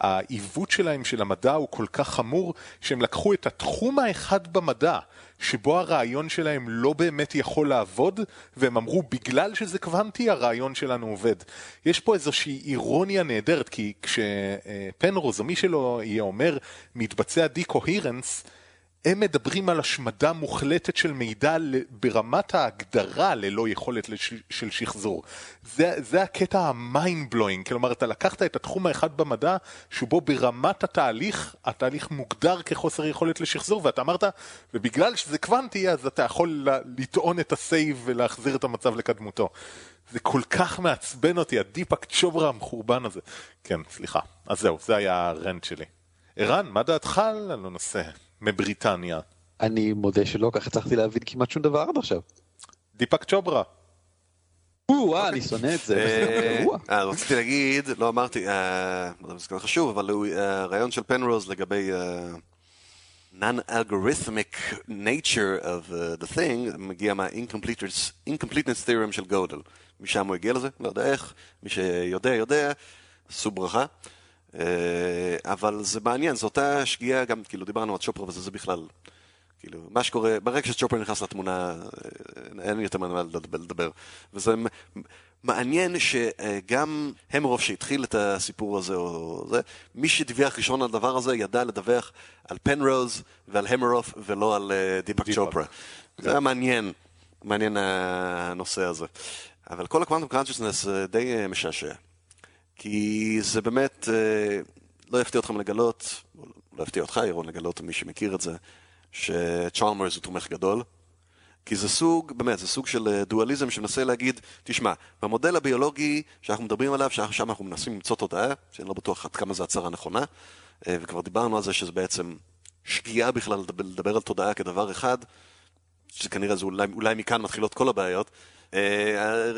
העיוות שלהם של המדע הוא כל כך חמור, שהם לקחו את התחום האחד במדע, שבו הרעיון שלהם לא באמת יכול לעבוד, והם אמרו, בגלל שזה קוונטי, הרעיון שלנו עובד. יש פה איזושהי אירוניה נהדרת, כי כשפנרוז או מי שלא יהיה אומר, מתבצע decoherence, הם מדברים על השמדה מוחלטת של מידע ברמת ההגדרה ללא יכולת של שחזור. זה, זה הקטע ה mind blowing, כלומר אתה לקחת את התחום האחד במדע שבו ברמת התהליך, התהליך מוגדר כחוסר יכולת לשחזור ואתה אמרת, ובגלל שזה קוונטי אז אתה יכול לטעון את ה save ולהחזיר את המצב לקדמותו. זה כל כך מעצבן אותי, הדיפאק צ'ופרה המחורבן הזה. כן, סליחה. אז זהו, זה היה הרנט שלי. ערן, מה דעתך על הנושא? מבריטניה. אני מודה שלא, כך הצלחתי להבין כמעט שום דבר עד עכשיו. דיפק צ'וברה. או-אה, אני שונא את זה, אה, אה, רציתי להגיד, לא אמרתי, אה, לא יודע אם זה חשוב, אבל הרעיון של פנרוז לגבי non-algorithmic nature of the thing מגיע מה-incompleteness theorem של גודל. משם הוא הגיע לזה, לא יודע איך, מי שיודע יודע, עשו ברכה. אה, אבל זה מעניין, זו אותה שגיאה גם, כאילו דיברנו על צ'ופרה וזה, זה בכלל, כאילו, מה שקורה, ברגע שצ'ופרה נכנס לתמונה, אה, אין יותר מה לדבר. וזה מעניין שגם המרוף שהתחיל את הסיפור הזה, או זה, מי שדיווח ראשון על הדבר הזה ידע לדווח על פנרוז ועל המרוף ולא על אה, דיפק צ'ופרה. זה היה מעניין, מעניין הנושא הזה. אבל כל הקוונטום קרנצ'סנס די משעשע. כי זה באמת, אה, לא יפתיע אתכם לגלות, לא יפתיע אותך, ירון, לגלות, מי שמכיר את זה, שצ'ארמרס הוא תומך גדול. כי זה סוג, באמת, זה סוג של אה, דואליזם שמנסה להגיד, תשמע, במודל הביולוגי שאנחנו מדברים עליו, שם אנחנו מנסים למצוא תודעה, שאני לא בטוח עד כמה זו הצהרה נכונה, אה, וכבר דיברנו על זה שזה בעצם שגיאה בכלל לדבר, על תודעה כדבר אחד, שכנראה זה אולי, אולי מכאן מתחילות כל הבעיות,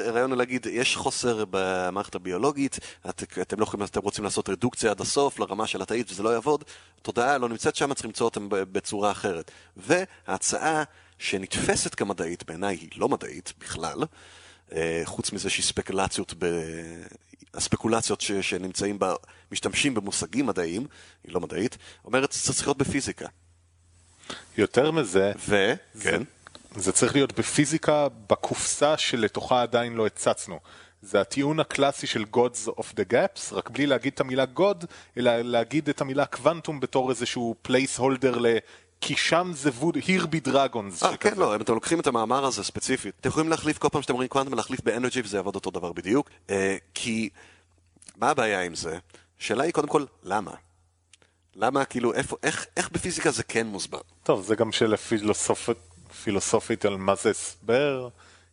הרעיון הוא להגיד, יש חוסר במערכת הביולוגית, את, אתם לא יכולים, אתם רוצים לעשות רדוקציה עד הסוף לרמה של התאית וזה לא יעבוד, תודעה לא נמצאת שם, צריך למצוא אותם בצורה אחרת. וההצעה שנתפסת כמדעית, בעיניי היא לא מדעית בכלל, אה, חוץ מזה שהיא ספקולציות ב... הספקולציות ש, שנמצאים בה, משתמשים במושגים מדעיים, היא לא מדעית, אומרת שזה צריך להיות בפיזיקה. יותר מזה, ו... כן. זה צריך להיות בפיזיקה בקופסה שלתוכה עדיין לא הצצנו. זה הטיעון הקלאסי של Gods of the Gaps, רק בלי להגיד את המילה God, אלא להגיד את המילה קוונטום בתור איזשהו placeholder ל... כי שם זה ווד, here be dragons. אה, כן, לא, אם אתם לוקחים את המאמר הזה ספציפית, אתם יכולים להחליף כל פעם שאתם אומרים קוונטום, להחליף ב energy וזה יעבוד אותו דבר בדיוק. אה, כי, מה הבעיה עם זה? השאלה היא קודם כל, למה? למה, כאילו, איפה, איך, איך בפיזיקה זה כן מוסבר? טוב, זה גם שלפילוסופית פילוסופית על מה זה הסבר.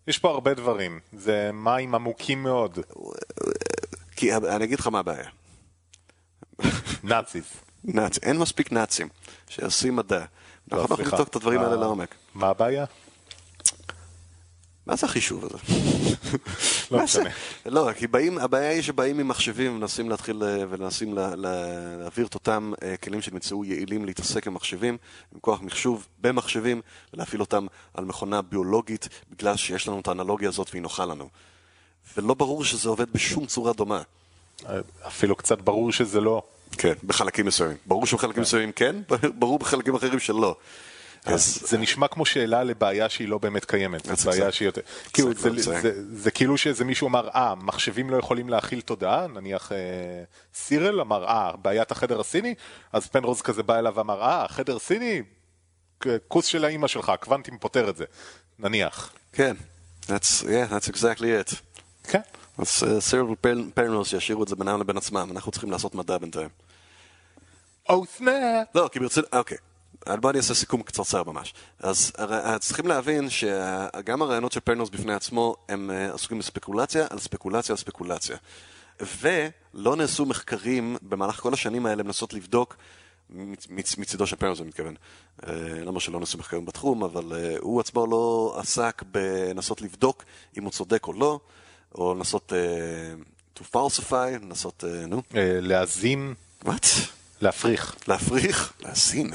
יש פה הרבה דברים, זה מים עמוקים מאוד. כי אני אגיד לך מה הבעיה. נאציס. נאצ... אין מספיק נאצים שעושים מדע. אנחנו לא, יכולים לבדוק את הדברים האלה לעומק. מה הבעיה? מה זה החישוב הזה? לא משנה. לא, כי באים, הבעיה היא שבאים עם מחשבים ומנסים להתחיל אה, ומנסים לה, לה, להעביר את אותם uh, כלים שנמצאו יעילים להתעסק עם מחשבים, עם כוח מחשוב במחשבים, ולהפעיל אותם על מכונה ביולוגית, בגלל שיש לנו את האנלוגיה הזאת והיא נוחה לנו. ולא ברור שזה עובד בשום צורה דומה. אפילו קצת ברור שזה לא. כן, בחלקים מסוימים. ברור שבחלקים מסוימים כן, *laughs* ברור בחלקים אחרים שלא. אז זה נשמע כמו שאלה לבעיה שהיא לא באמת קיימת, זו בעיה. שהיא יותר... כאילו, זה- כאילו שאיזה מישהו אמר, אה, מחשבים לא יכולים להכיל תודעה, נניח אה, סירל אמר, אה, בעיית החדר הסיני, אז פנרוז כזה בא אליו ואמר, אה, חדר סיני, כוס של האימא שלך, קוונטים פותר את זה, נניח. כן, that's, yeah, that's exactly it. כן. אז אה, סירל ופרנוס שישאירו את זה בינם לבין עצמם, אנחנו צריכים לעשות מדע בינתיים. Oh snap! לא, כי ברצינות, אוקיי. בוא אני אעשה סיכום קצרצר ממש. אז הר- צריכים להבין שגם הרעיונות של פנרוז בפני עצמו הם אה, עסוקים בספקולציה על ספקולציה על ספקולציה. ולא נעשו מחקרים במהלך כל השנים האלה לנסות לבדוק מצ- מצ- מצידו של פנרוז, אני מתכוון. אה, לא אומר שלא נעשו מחקרים בתחום, אבל אה, הוא עצמו לא עסק בנסות לבדוק אם הוא צודק או לא, או לנסות אה, to falsify, לנסות, אה, נו, אה, להזין, what? להפריך. להפריך, להזין.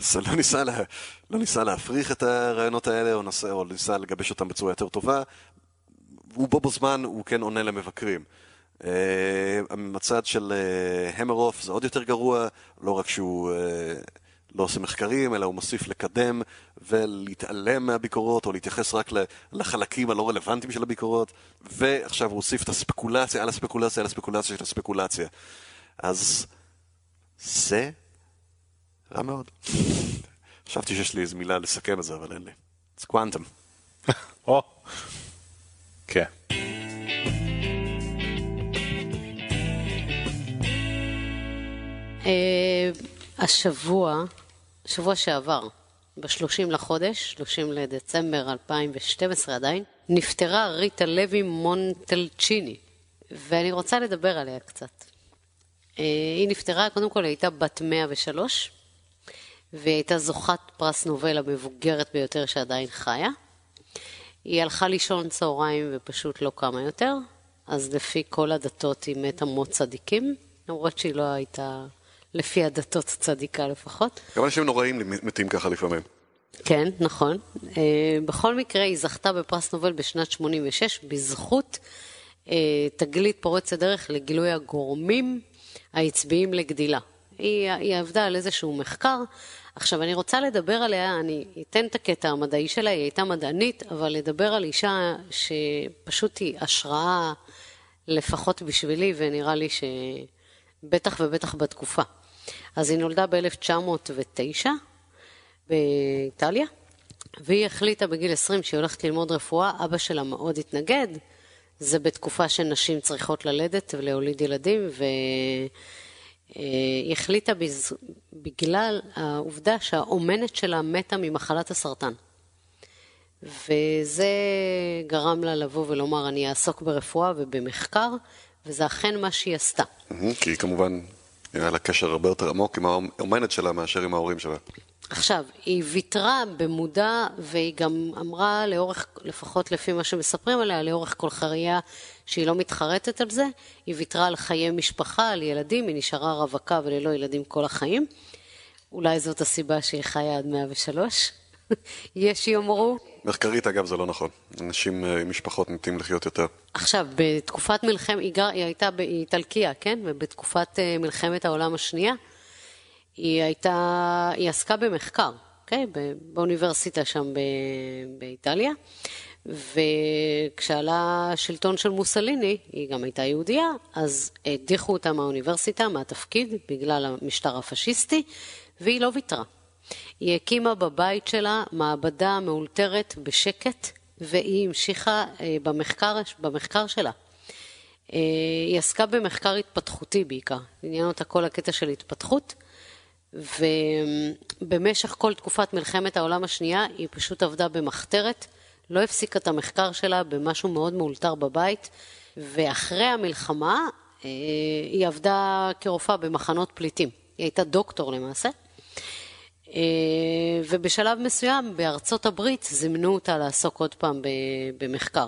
אז לא ניסה, לה, לא ניסה להפריך את הרעיונות האלה, או, נסה, או ניסה לגבש אותם בצורה יותר טובה. הוא בו בזמן, הוא כן עונה למבקרים. Uh, מצד של uh, המרוף זה עוד יותר גרוע, לא רק שהוא uh, לא עושה מחקרים, אלא הוא מוסיף לקדם ולהתעלם מהביקורות, או להתייחס רק לחלקים הלא רלוונטיים של הביקורות, ועכשיו הוא הוסיף את הספקולציה על הספקולציה על הספקולציה של הספקולציה. אז זה רע מאוד. חשבתי שיש לי איזו מילה לסכם את זה, אבל אין לי. זה קוואנטום. או, כן. אה, השבוע, שבוע שעבר, ב-30 לחודש, 30 לדצמבר 2012 עדיין, נפטרה ריטה לוי מונטלצ'יני, ואני רוצה לדבר עליה קצת. אה, היא נפטרה, קודם כל היא הייתה בת 103, והיא הייתה זוכת פרס נובל המבוגרת ביותר שעדיין חיה. היא הלכה לישון צהריים ופשוט לא קמה יותר, אז לפי כל הדתות היא מתה מות צדיקים, למרות שהיא לא הייתה, לפי הדתות צדיקה לפחות. גם אנשים נוראים מתים ככה לפעמים. כן, נכון. אה, בכל מקרה, היא זכתה בפרס נובל בשנת 86 בזכות אה, תגלית פורצת דרך לגילוי הגורמים העצביים לגדילה. היא, היא עבדה על איזשהו מחקר. עכשיו, אני רוצה לדבר עליה, אני אתן את הקטע המדעי שלה, היא הייתה מדענית, אבל לדבר על אישה שפשוט היא השראה, לפחות בשבילי, ונראה לי שבטח ובטח בתקופה. אז היא נולדה ב-1909, באיטליה, והיא החליטה בגיל 20 שהיא הולכת ללמוד רפואה, אבא שלה מאוד התנגד. זה בתקופה שנשים צריכות ללדת ולהוליד ילדים, והיא החליטה בז... בגלל העובדה שהאומנת שלה מתה ממחלת הסרטן. וזה גרם לה לבוא ולומר, אני אעסוק ברפואה ובמחקר, וזה אכן מה שהיא עשתה. כי כמובן, היה לה קשר הרבה יותר עמוק עם האומנת שלה מאשר עם ההורים שלה. עכשיו, היא ויתרה במודע, והיא גם אמרה לאורך, לפחות לפי מה שמספרים עליה, לאורך כל חייה, שהיא לא מתחרטת על זה. היא ויתרה על חיי משפחה, על ילדים, היא נשארה רווקה וללא ילדים כל החיים. אולי זאת הסיבה שהיא חיה עד 103. *laughs* יש שיאמרו. מחקרית, אגב, זה לא נכון. אנשים עם משפחות נוטים לחיות יותר. עכשיו, בתקופת מלחמת, היא, גר, היא הייתה באיטלקיה, כן? ובתקופת אה, מלחמת העולם השנייה, היא הייתה, היא עסקה במחקר, אוקיי? באוניברסיטה שם באיטליה, וכשעלה השלטון של מוסליני, היא גם הייתה יהודייה, אז הדיחו אותה מהאוניברסיטה, מהתפקיד, בגלל המשטר הפשיסטי, והיא לא ויתרה. היא הקימה בבית שלה מעבדה מאולתרת בשקט, והיא המשיכה אה, במחקר, במחקר שלה. אה, היא עסקה במחקר התפתחותי בעיקר, עניין אותה כל הקטע של התפתחות, ובמשך כל תקופת מלחמת העולם השנייה היא פשוט עבדה במחתרת, לא הפסיקה את המחקר שלה במשהו מאוד מאולתר בבית, ואחרי המלחמה אה, היא עבדה כרופאה במחנות פליטים. היא הייתה דוקטור למעשה. אה, ובשלב מסוים בארצות הברית זימנו אותה לעסוק עוד פעם במחקר.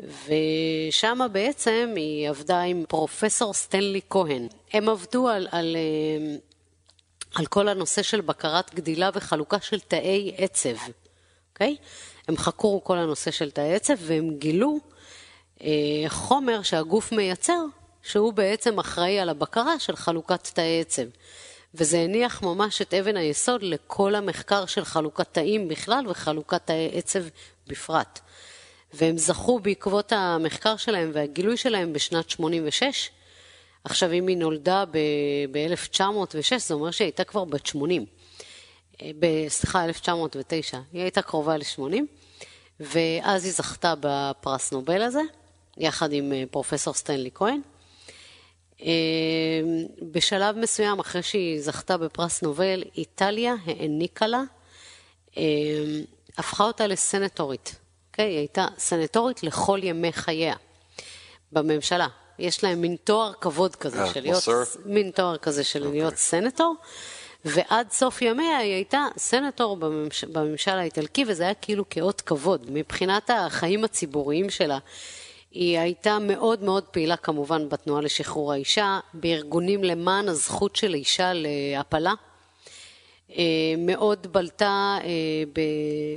ושם בעצם היא עבדה עם פרופסור סטנלי כהן. הם עבדו על, על, אה, על כל הנושא של בקרת גדילה וחלוקה של תאי עצב, אוקיי? הם חקרו כל הנושא של תאי עצב והם גילו אה, חומר שהגוף מייצר, שהוא בעצם אחראי על הבקרה של חלוקת תאי עצב. וזה הניח ממש את אבן היסוד לכל המחקר של חלוקת תאים בכלל וחלוקת תאי עצב בפרט. והם זכו בעקבות המחקר שלהם והגילוי שלהם בשנת 86. עכשיו, אם היא נולדה ב-1906, זה אומר שהיא הייתה כבר בת 80. אה, סליחה, 1909. היא הייתה קרובה ל-80, ואז היא זכתה בפרס נובל הזה, יחד עם אה, פרופסור סטנלי כהן. אה, בשלב מסוים, אחרי שהיא זכתה בפרס נובל, איטליה העניקה לה, הפכה אותה לסנטורית. Okay? אוקיי? היא הייתה סנטורית לכל ימי חייה בממשלה. יש להם מין תואר כבוד כזה של להיות, מין תואר כזה של. להיות סנטור. ועד סוף ימיה היא הייתה סנטור בממש... בממשל האיטלקי, וזה היה כאילו כאות כבוד. מבחינת החיים הציבוריים שלה, היא הייתה מאוד מאוד פעילה כמובן בתנועה לשחרור האישה, בארגונים למען הזכות של אישה להפלה. אה, מאוד בלטה אה,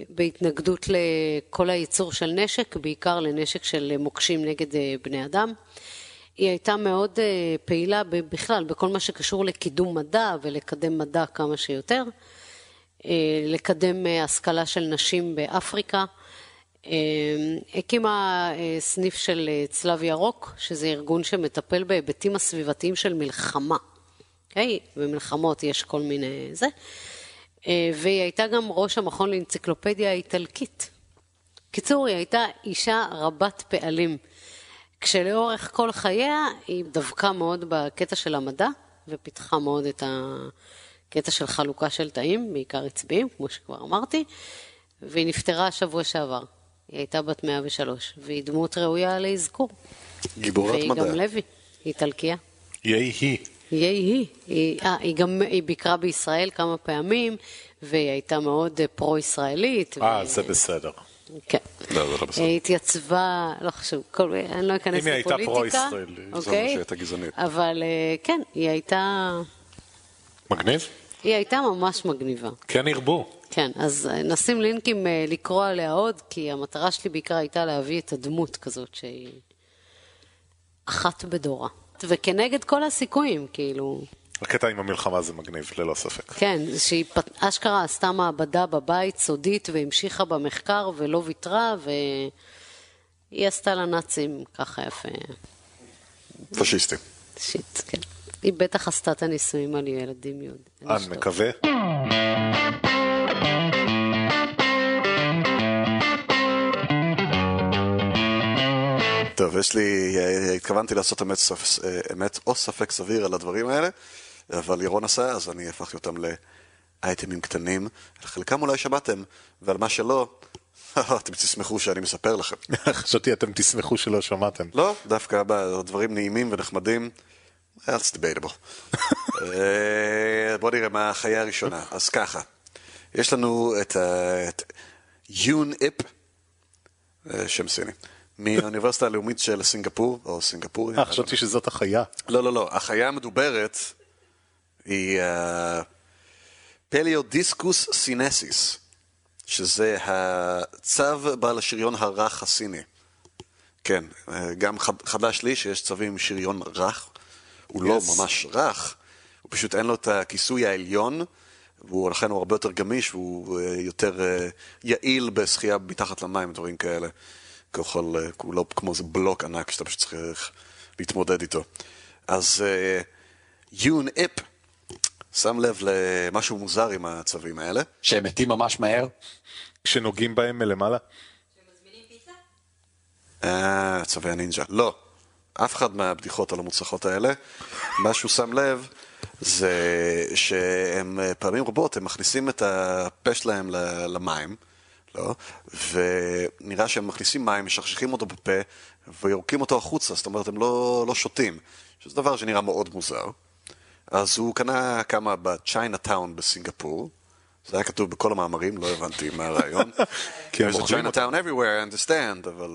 בהתנגדות לכל הייצור של נשק, בעיקר לנשק של מוקשים נגד אה, בני אדם. היא הייתה מאוד אה, פעילה בכלל בכל מה שקשור לקידום מדע ולקדם מדע כמה שיותר, אה, לקדם אה, השכלה של נשים באפריקה. הקימה סניף של צלב ירוק, שזה ארגון שמטפל בהיבטים הסביבתיים של מלחמה. Okay? במלחמות יש כל מיני זה. והיא הייתה גם ראש המכון לאנציקלופדיה האיטלקית. קיצור, היא הייתה אישה רבת פעלים. כשלאורך כל חייה היא דבקה מאוד בקטע של המדע, ופיתחה מאוד את הקטע של חלוקה של תאים, בעיקר עצביים, כמו שכבר אמרתי, והיא נפטרה השבוע שעבר. היא הייתה בת 103, והיא דמות ראויה לאזכור. גיבורת מדע. והיא גם לוי, איטלקיה. יהי היא. יהי היא. היא, אה, היא גם, היא ביקרה בישראל כמה פעמים, והיא הייתה מאוד פרו-ישראלית. אה, ו... זה בסדר. כן. לא, זה לא בסדר. התייצבה, לא חשוב, כל, אני לא אכנס לפוליטיקה. אם היא הייתה פרו-ישראלית. אוקיי? זה שהייתה גזענית. אבל אה, כן, היא הייתה... מגניב? היא הייתה ממש מגניבה. כן ירבו. כן, אז אה, נשים לינקים אה, לקרוא עליה עוד, כי המטרה שלי בעיקר הייתה להביא את הדמות כזאת שהיא אחת בדורה. וכנגד כל הסיכויים, כאילו... הקטע עם המלחמה זה מגניב, ללא ספק. כן, שהיא אשכרה עשתה מעבדה בבית סודית והמשיכה במחקר ולא ויתרה, והיא עשתה לנאצים ככה יפה. פשיסטים. שיט, כן. היא בטח עשתה את הניסויים על ילדים יהודים. אני מקווה. טוב, יש לי, התכוונתי לעשות אמת, אמת או ספק סביר על הדברים האלה. אבל לירון עשה, אז אני הפכתי אותם לאייטמים קטנים. על חלקם אולי שמעתם, ועל מה שלא, *laughs* אתם תשמחו שאני מספר לכם. *laughs* חשבתי אתם תשמחו שלא שמעתם. לא, דווקא דברים נעימים ונחמדים. That's debatable. *laughs* אה, בואו נראה מה החיה הראשונה. אז ככה, יש לנו את יון איפ, אה, שם סיני, מהאוניברסיטה הלאומית של סינגפור, או סינגפור. אה, חשבתי שזאת החיה. לא, לא, לא. החיה המדוברת היא Pelodiscus sinensis, שזה הצו בעל השריון הרך הסיני. כן, אה, גם חדש לי שיש צווים עם שריון רך, הוא yes. לא ממש רך, הוא פשוט אין לו את הכיסוי העליון, ולכן הוא הרבה יותר גמיש והוא אה, יותר אה, יעיל בשחייה מתחת למים, דברים כאלה. ככל, הוא לא כמו איזה בלוק ענק שאתה פשוט צריך להתמודד איתו. אז יון אפ שם לב למשהו מוזר עם הצווים האלה. שהם מתים ממש מהר? כשנוגעים בהם מלמעלה? אה, צווי הנינג'ה. לא, אף אחד מהבדיחות הלא מוצלחות האלה. מה שהוא שם לב זה שהם פעמים רבות, הם מכניסים את הפה שלהם למים, לא? ונראה שהם מכניסים מים, משכשכים אותו בפה ויורקים אותו החוצה, זאת אומרת הם לא, לא שותים, שזה דבר שנראה מאוד מוזר. אז הוא קנה כמה בצ'יינה טאון בסינגפור. זה היה כתוב בכל המאמרים, לא הבנתי מה הרעיון. *laughs* כי הם אוכלים אותם. Chinatown everywhere, I understand, אבל...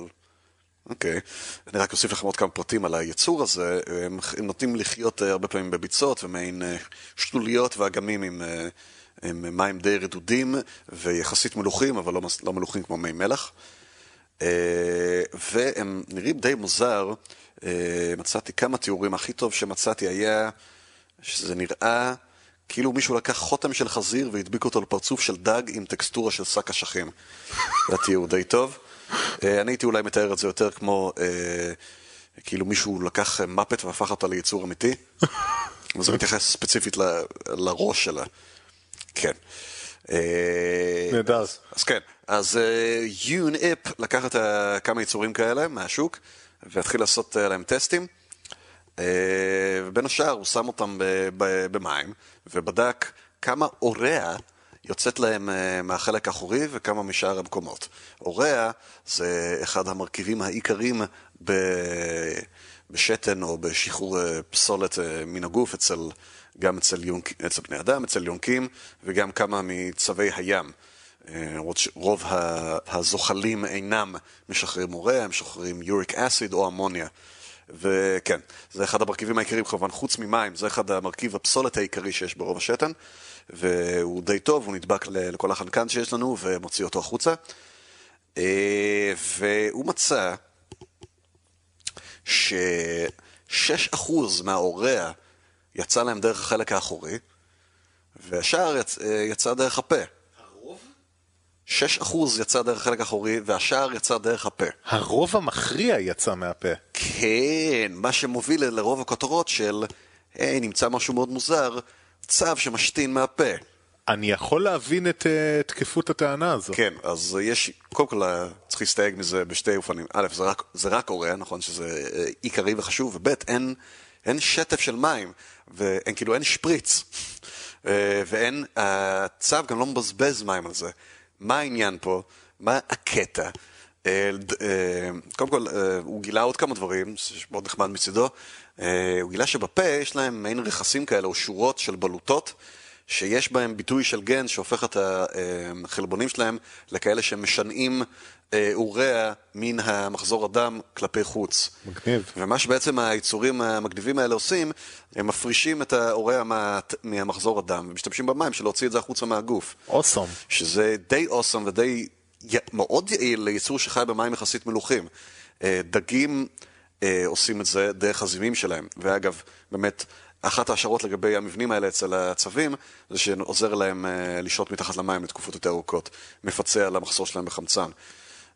אוקיי. אני רק אוסיף לכם עוד כמה פרטים על היצור הזה. הם, הם נוטים לחיות uh, הרבה פעמים בביצות ומעין uh, שלוליות ואגמים עם, uh, עם מים די רדודים ויחסית מלוכים, אבל לא, לא מלוכים כמו מי מלח. והם נראים די מוזר. אה, מצאתי כמה תיאורים. הכי טוב שמצאתי היה שזה נראה כאילו מישהו לקח חותם של חזיר והדביק אותו לפרצוף של דג עם טקסטורה של שק אשכים. זה תיאור די טוב. אה, אני הייתי אולי מתאר את זה יותר כמו אה, כאילו מישהו לקח מפת והפך אותה ליצור אמיתי. *laughs* וזה מתייחס ספציפית ל- לראש שלה. כן. אה, נהדר. אז, אז כן, אז אה, יון-איפ לקח את כמה יצורים כאלה מהשוק והתחיל לעשות אה, להם טסטים. ובין השאר הוא שם אותם במים ובדק כמה אורע יוצאת להם אה, מהחלק האחורי וכמה משאר המקומות. אורע זה אחד המרכיבים העיקריים ב- בשתן או בשחרור אה, פסולת אה, מן הגוף אצל, גם אצל, יונק, אצל בני אדם, אצל יונקים וגם כמה מצבי הים. ה- הזוחלים אינם משחררים אורע, הם משחררים יוריק אסיד או אמוניה. וכן, זה אחד המרכיבים העיקריים כמובן, חוץ ממים, זה אחד המרכיב הפסולת העיקרי שיש ברוב השתן, והוא די טוב, הוא נדבק לכל החנקן שיש לנו ומוציא אותו החוצה. אה, והוא מצא ש-6% מהאורע יצא להם דרך החלק האחורי, והשאר יצ... אה, יצא דרך הפה. הרוב? 6% יצא דרך החלק האחורי, והשאר יצא דרך הפה. הרוב המכריע יצא מהפה. כן, מה שמוביל לרוב הכותרות של, היי, נמצא משהו מאוד מוזר, צו שמשתין מהפה. אני יכול להבין את אה, תקפות הטענה הזו. כן, אז יש, קודם כל אה, צריך להסתייג מזה בשתי אופנים. א', זה רק, זה רק אורע, נכון שזה אה, עיקרי וחשוב, וב', אין, אין שטף של מים, ואין כאילו, אין שפריץ. *laughs* אה, ואין, הצו גם לא מבזבז מים על זה. מה העניין פה? מה הקטע? אה, אה, קודם כל, אה, הוא גילה עוד כמה דברים, שמאוד נחמד מצידו. הוא גילה שבפה יש להם מעין רכסים כאלה, או שורות של בלוטות, שיש בהם ביטוי של גן שהופך את החלבונים שלהם לכאלה שמשנעים אה, אורע מן המחזור הדם כלפי חוץ. מגניב. ומה שבעצם היצורים המגניבים האלה עושים, הם מפרישים את האורע מה, מהמחזור הדם ומשתמשים במים של להוציא את זה החוצה מהגוף. אוסום. שזה די אוסם ודי י... מאוד יעיל ליצור שחי במים יחסית מלוכים. אה, דגים אה, עושים את זה דרך הזימים שלהם. ואגב, באמת, אחת ההשערות לגבי המבנים האלה אצל הצבים, זה שעוזר להם אה, לשהות מתחת למים לתקופות יותר ארוכות. מפצה על המחסור שלהם בחמצן.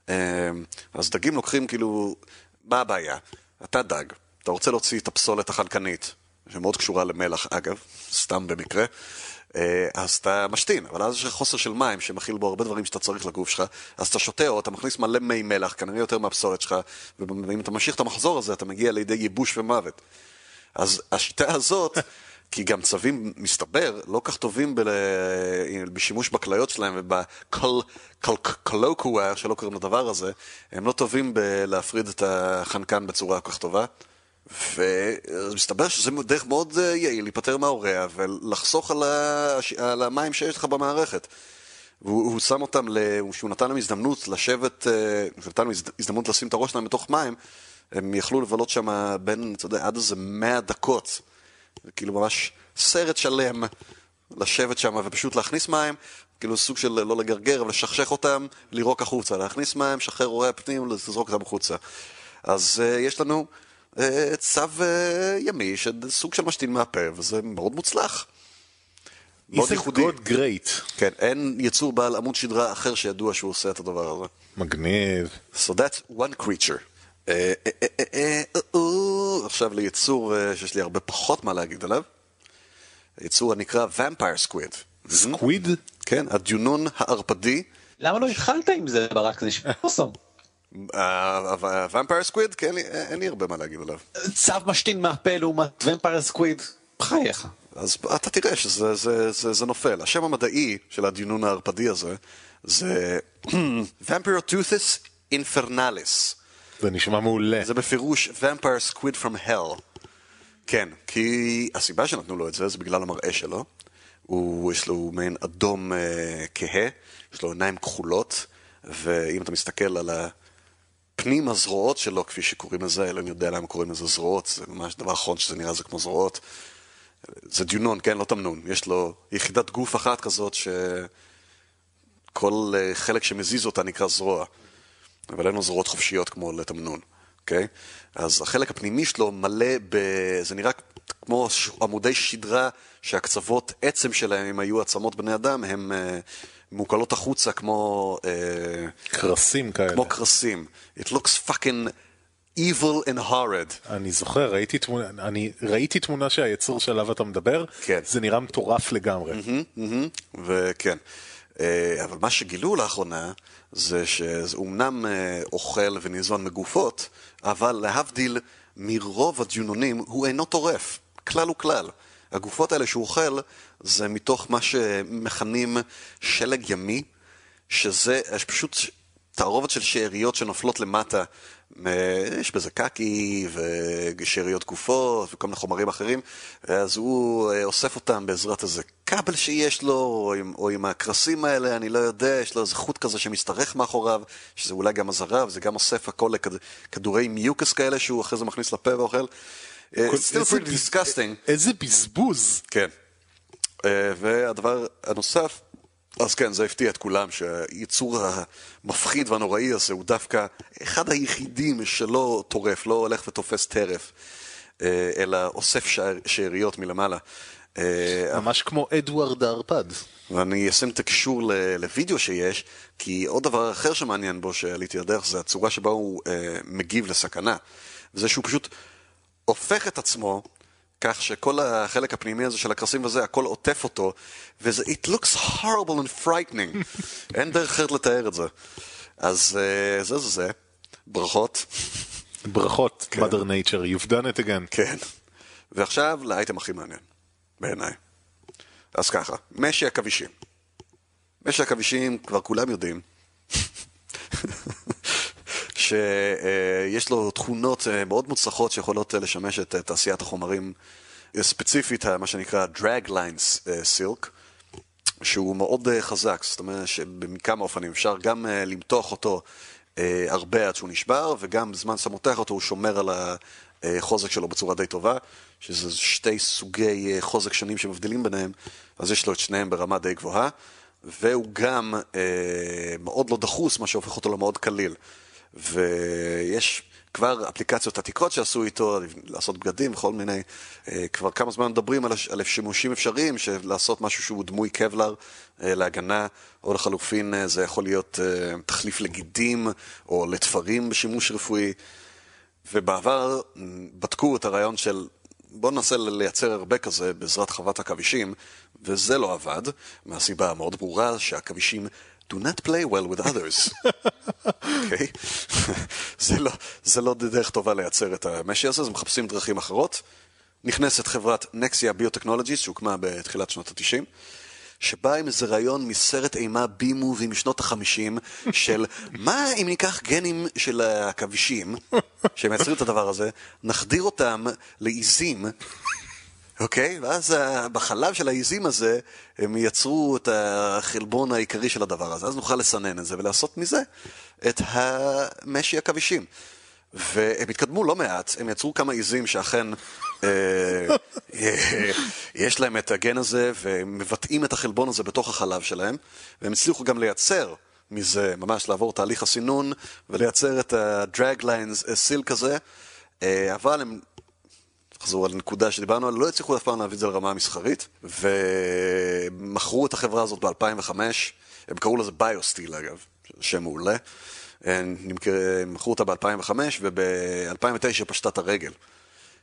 אה, אז דגים לוקחים כאילו, מה הבעיה? אתה דג, אתה רוצה להוציא את הפסולת החנקנית, שמאוד קשורה למלח אגב, סתם במקרה, אה, אז אתה משתין, אבל אז יש לך חוסר של מים שמכיל בו הרבה דברים שאתה צריך לגוף שלך, אז אתה שותה או אתה מכניס מלא מי מלח, כנראה יותר מהפסולת שלך, ואם אתה ממשיך את המחזור הזה, אתה מגיע לידי ייבוש ומוות. אז השיטה הזאת, *laughs* כי גם צבים, מסתבר, לא כך טובים ב- בשימוש בכליות שלהם ובקולוקווה, שלא קוראים לדבר הזה, הם לא טובים בלהפריד את החנקן בצורה כל כך טובה. ומסתבר שזה דרך מאוד אה, יעיל להיפטר מהאורע ולחסוך על, הש... על המים שיש לך במערכת. והוא הוא שם אותם, ל... שהוא נתן להם הזדמנות לשבת, אה, הוא נתן להם הזד- הזדמנות לשים את הראש שלהם בתוך מים, הם יכלו לבלות שם בין, אתה יודע, עד איזה 100 דקות. כאילו ממש סרט שלם לשבת שם ופשוט להכניס מים, כאילו סוג של לא לגרגר, אבל לשכשך אותם, לירוק החוצה, להכניס מים, לשחרר אורי פנים, לזרוק אותם החוצה. אז uh, יש לנו uh, צו uh, ימי, סוג של משתין מהפה, וזה מאוד מוצלח. מאוד ייחודי. God great? כן, אין יצור בעל עמוד שדרה אחר שידוע שהוא עושה את הדבר הזה. מגניב. So that's one creature. אה, אה, אה, עכשיו ליצור שיש לי הרבה פחות מה להגיד עליו. יצור הנקרא Vampire Squid. Squid? כן, הדיונון הערפדי. למה לא התחלת עם זה ברק? זה נשמע awesome. ה-Vampire Squid, כן, אין לי- הרבה מה להגיד עליו. צב משתין מהפה לעומת Vampire Squid. בחייך. אז אתה תראה שזה זה, זה, זה נופל. השם המדעי של הדיונון הערפדי הזה זה *clears throat* Vampiroteuthis infernalis. זה נשמע מעולה. זה בפירוש Vampire Squid from Hell. כן, כי הסיבה שנתנו לו את זה זה בגלל המראה שלו. הוא, יש לו מעין אדום אה, כהה, יש לו עיניים כחולות, ואם אתה מסתכל על הפנים הזרועות שלו, כפי שקוראים לזה, אלוהים יודע למה קוראים לזה זרועות, זה ממש דבר אחרון שזה נראה זה כמו זרועות. זה דיונון, כן? לא תמנון. יש לו יחידת גוף אחת כזאת שכל אה, חלק שמזיז אותה נקרא זרוע. אבל אין לו זרועות חופשיות כמו לתמנון. אוקיי? אז החלק הפנימי שלו מלא ב... זה נראה כמו עמודי שדרה שהקצוות עצם שלהם, אם היו עצמות בני אדם, הם אה, מעוקלות החוצה כמו... אה, קרסים כאלה. כמו קרסים. It looks fucking evil and horrid. אני זוכר, ראיתי תמונה, אני ראיתי תמונה שהיצור שעליו אתה מדבר, כן. זה נראה מטורף לגמרי. מהמם, וכן. אה, אבל מה שגילו לאחרונה זה שזה אומנם אה, אוכל וניזון מגופות, אבל להבדיל מרוב הדיונונים הוא אינו טורף, כלל וכלל. הגופות האלה שהוא אוכל זה מתוך מה שמכנים שלג ימי, שזה יש פשוט תערובת של שאריות שנופלות למטה. אה, יש בזה קקי ושאריות גופות וכל מיני חומרים אחרים, אז הוא אה, אוסף אותם בעזרת איזה כבל שיש לו, או עם, או עם הקרסים האלה, אני לא יודע, יש לו איזה חוט כזה שמשתרך מאחוריו, שזה אולי גם אזהרה, וזה גם אוסף הכל לכדורי מיוקס כאלה שהוא אחרי זה מכניס לפה ואוכל. אה, still איזה pretty disgusting. איזה בזבוז. כן. והדבר הנוסף, אז כן, זה הפתיע את כולם, שהיצור המפחיד והנוראי הזה הוא דווקא אחד היחידים שלא טורף, לא הולך ותופס טרף, אה, אלא אוסף שאריות מלמעלה. אה, ממש כמו אדוארד הערפד. ואני אשים את הקישור לוידאו שיש, כי עוד דבר אחר שמעניין בו שעליתי לדרך זה הצורה שבה הוא אה, מגיב לסכנה. וזה שהוא פשוט הופך את עצמו כך שכל החלק הפנימי הזה של הקרסים וזה, הכל עוטף אותו, וזה it looks horrible and frightening. *laughs* אין דרך אחרת לתאר את זה. אז אה, זה זה זה. ברכות. ברכות, כן. mother nature, you've done it again. כן. ועכשיו לאייטם הכי מעניין, בעיניי. אז ככה, משי עכבישים. משי עכבישים, כבר כולם יודעים, *laughs* שיש לו תכונות אה, מאוד מוצלחות שיכולות אה, לשמש את אה, תעשיית החומרים, ספציפית מה שנקרא drag lines silk, שהוא מאוד חזק, זאת אומרת שבכמה אופנים אפשר גם למתוח אותו הרבה עד שהוא נשבר, וגם בזמן שאתה מותח אותו הוא שומר על החוזק שלו בצורה די טובה, שזה שתי סוגי חוזק שונים שמבדילים ביניהם, אז יש לו את שניהם ברמה די גבוהה, והוא גם אה, מאוד לא דחוס, מה שהופך אותו למאוד קליל. ויש כבר אפליקציות עתיקות שעשו איתו, לעשות בגדים וכל מיני, אה, כבר כמה זמן מדברים על, על שימושים אפשריים של לעשות משהו שהוא דמוי קבלר אה, להגנה, או לחלופין אה, זה יכול להיות תחליף לגידים או לתפרים בשימוש רפואי. ובעבר בדקו את הרעיון של בוא ננסה לייצר הרבה כזה בעזרת חוות עכבישים, וזה לא עבד, מהסיבה המאוד ברורה שהעכבישים do not play well with others. *laughs* אוקיי? *laughs* זה, לא, זה לא דרך טובה לייצר את המשי הזה, אז מחפשים דרכים אחרות. נכנסת חברת נקסיה ביוטכנולוגיס, שהוקמה בתחילת שנות ה-90, שבאה עם איזה רעיון מסרט אימה בי מובי משנות ה-50, *laughs* של מה אם ניקח גנים של העכבישים, שמייצרים את הדבר הזה, נחדיר אותם לעיזים, אוקיי? ואז ה- בחלב של העיזים הזה, הם ייצרו את החלבון העיקרי של הדבר הזה. אז נוכל לסנן את זה ולעשות מזה את המשי עכבישים. והם התקדמו לא מעט, הם יצרו כמה עיזים שאכן אה, אה, יש להם את הגן הזה, והם מבטאים את החלבון הזה בתוך החלב שלהם, והם הצליחו גם לייצר מזה, ממש לעבור תהליך הסינון, ולייצר את ה-drag lines סילק הזה, אה, אבל הם נחזור על הנקודה שדיברנו עליה, לא הצליחו אף פעם להביא את זה לרמה המסחרית, ומכרו את החברה הזאת ב-2005, הם קראו לזה ביוסטיל אגב, שם מעולה. מכרו אותה ב-2005, וב-2009 פשטה את הרגל.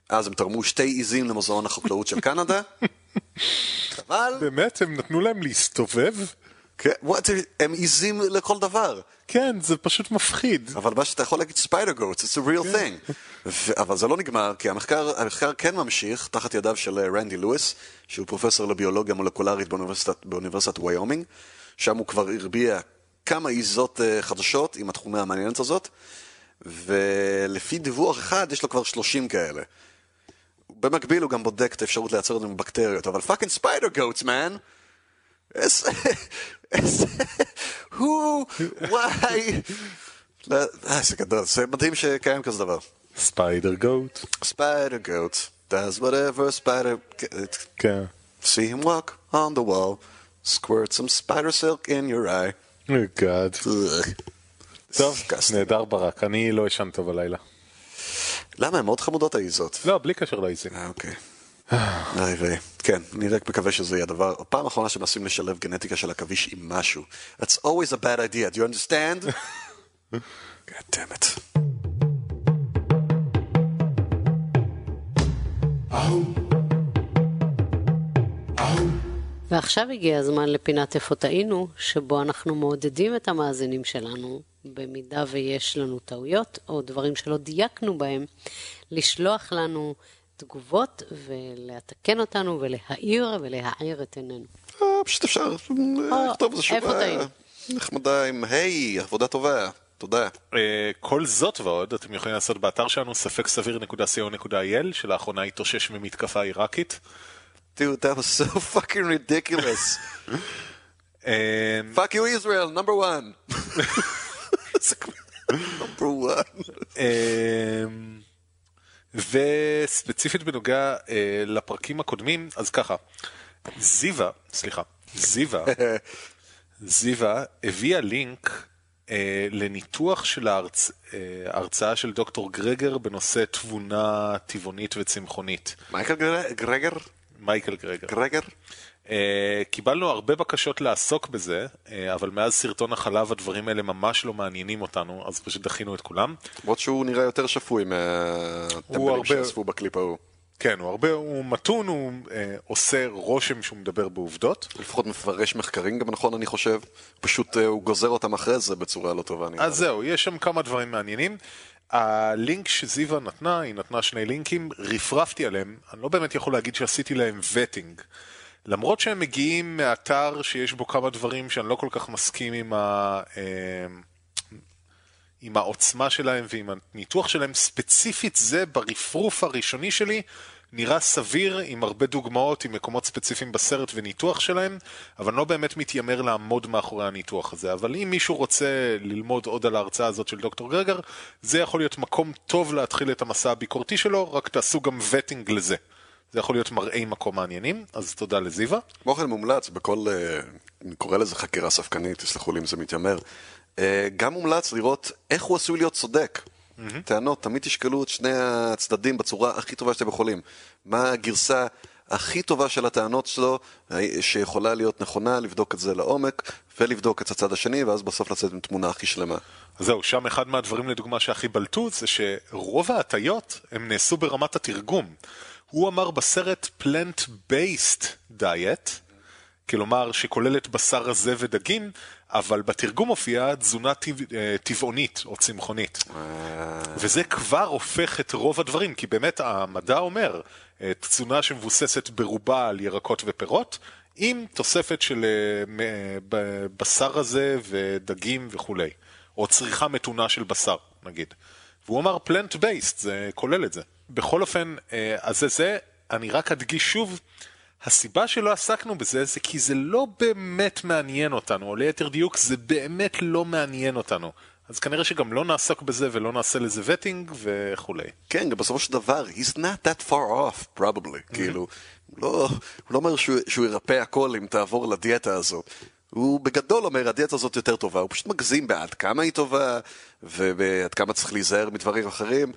אז הם תרמו שתי עיזים למוזיאון החקלאות של קנדה, *laughs* אבל באמת, הם נתנו להם להסתובב? כן, הם עיזים לכל דבר. כן, זה פשוט מפחיד. אבל מה שאתה יכול להגיד spider goats, it's a real thing. ו- אבל זה לא נגמר, כי המחקר, המחקר כן ממשיך תחת ידיו של אה, רנדי לואיס, שהוא פרופסור לביולוגיה מולקולרית באוניברסיטת, באוניברסיטת ויומינג, שם הוא כבר הרביע כמה עיזות אה, חדשות עם התכונה המעניינת הזאת, ולפי דיווח אחד יש לו כבר 30 כאלה. במקביל הוא גם בודק את האפשרות לייצר את זה מבקטריות, אבל fucking spider goats, man! איזה... איזה... הוא... וואי... אה, זה גדול, זה מדהים שקיים כזה דבר. Spider goat. Spider goat does whatever spider... כן. See him walk on the wall, squirt some spider silk in your eye. God. Ugh. טוב. נהדר ברק, אני לא אישן טוב הלילה. למה, הן מאוד חמודות העיזות. לא, בלי קשר לעיזים. אה, אוקיי. איי ויי. כן, אני רק מקווה שזה יהיה הדבר. הפעם האחרונה שמנסים לשלב גנטיקה של עכביש עם משהו. That's always a bad idea, do you understand? *laughs* God damn it. ועכשיו הגיע הזמן לפינת איפה טעינו, שבו אנחנו מעודדים את המאזינים שלנו, במידה ויש לנו טעויות או דברים שלא דייקנו בהם, לשלוח לנו תגובות ולתקן אותנו ולהעיר ולהעיר את עינינו. אה, פשוט אפשר אה, לכתוב איזה טעינו? נחמדה עם היי, עבודה טובה, תודה. אה, כל זאת ועוד אתם יכולים לעשות באתר שלנו ספק סביר.co.il שלאחרונה התאושש ממתקפה עיראקית. Dude, that was so *laughs* fucking ridiculous. *laughs* אה, Fuck you Israel, number one. *laughs* number one. וספציפית בנוגע אה, לפרקים הקודמים, אז ככה, זיווה, סליחה, זיווה, *laughs* זיווה הביאה לינק אה, לניתוח של ההרצ... אה, ההרצאה של דוקטור גרגר בנושא תבונה טבעונית וצמחונית. מייקל גר- גרגר? מייקל גרגר. גרגר? אה, קיבלנו הרבה בקשות לעסוק בזה, אה, אבל מאז סרטון החלב הדברים האלה ממש לא מעניינים אותנו, אז פשוט דחינו את כולם. למרות שהוא נראה יותר שפוי מהטמבלים הרבה- שאספו בקליפ ההוא. כן, הוא הרבה, הוא מתון, הוא אה, עושה רושם שהוא מדבר בעובדות. לפחות מפרש מחקרים גם נכון אני חושב. פשוט אה, הוא גוזר אותם אחרי זה בצורה לא טובה. אז. זהו, יש שם כמה דברים מעניינים. הלינק שזיווה נתנה, היא נתנה שני לינקים, רפרפתי עליהם, אני לא באמת יכול להגיד שעשיתי להם וטינג. למרות שהם מגיעים מאתר שיש בו כמה דברים שאני לא כל כך מסכים עם, ה, אה, עם העוצמה שלהם ועם הניתוח שלהם, ספציפית זה ברפרוף הראשוני שלי נראה סביר עם הרבה דוגמאות עם מקומות ספציפיים בסרט וניתוח שלהם, אבל לא באמת מתיימר לעמוד מאחורי הניתוח הזה. אבל אם מישהו רוצה ללמוד עוד על ההרצאה הזאת של דוקטור גרגר, זה יכול להיות מקום טוב להתחיל את המסע הביקורתי שלו, רק תעשו גם וטינג לזה. זה יכול להיות מראי מקום מעניינים, אז תודה לזיווה. כמו כן מומלץ בכל, אה, אני קורא לזה חקירה ספקנית, תסלחו לי אם זה מתיימר, אה, גם מומלץ לראות איך הוא עשוי להיות צודק. טענות, תמיד תשקלו את שני הצדדים בצורה הכי טובה שאתם יכולים. מה הגרסה הכי טובה של הטענות שלו, אה, שיכולה להיות נכונה, לבדוק את זה לעומק, ולבדוק את הצד השני, ואז בסוף לצאת עם תמונה הכי שלמה. זהו, שם אחד מהדברים לדוגמה שהכי בלטו זה שרוב ההטיות הם נעשו ברמת התרגום. הוא אמר בסרט Plant-Based Diet, כלומר שכוללת בשר רזה ודגים, אבל בתרגום מופיעה תזונה טבע- אה, טבעונית או צמחונית. וזה כבר הופך את רוב הדברים, כי באמת המדע אומר, אה, תזונה שמבוססת ברובה על ירקות ופירות, עם תוספת של אה, אה, בשר רזה ודגים וכולי, או צריכה מתונה של בשר, נגיד. והוא אמר פלנט בייסט, זה כולל את זה. בכל אופן, אה, אז זה זה, אני רק אדגיש שוב, הסיבה שלא עסקנו בזה זה כי זה לא באמת מעניין אותנו, או ליתר דיוק זה באמת לא מעניין אותנו. אז כנראה שגם לא נעסוק בזה ולא נעשה לזה וטינג וכולי. כן, גם בסופו של דבר, he's not that far off, probably. כאילו, הוא לא, הוא לא אומר שהוא, שהוא ירפא הכל אם תעבור לדיאטה הזאת. הוא בגדול אומר, הדיאטה הזאת יותר טובה, הוא פשוט מגזים בעד כמה היא טובה, ועד כמה צריך להיזהר מדברים אחרים.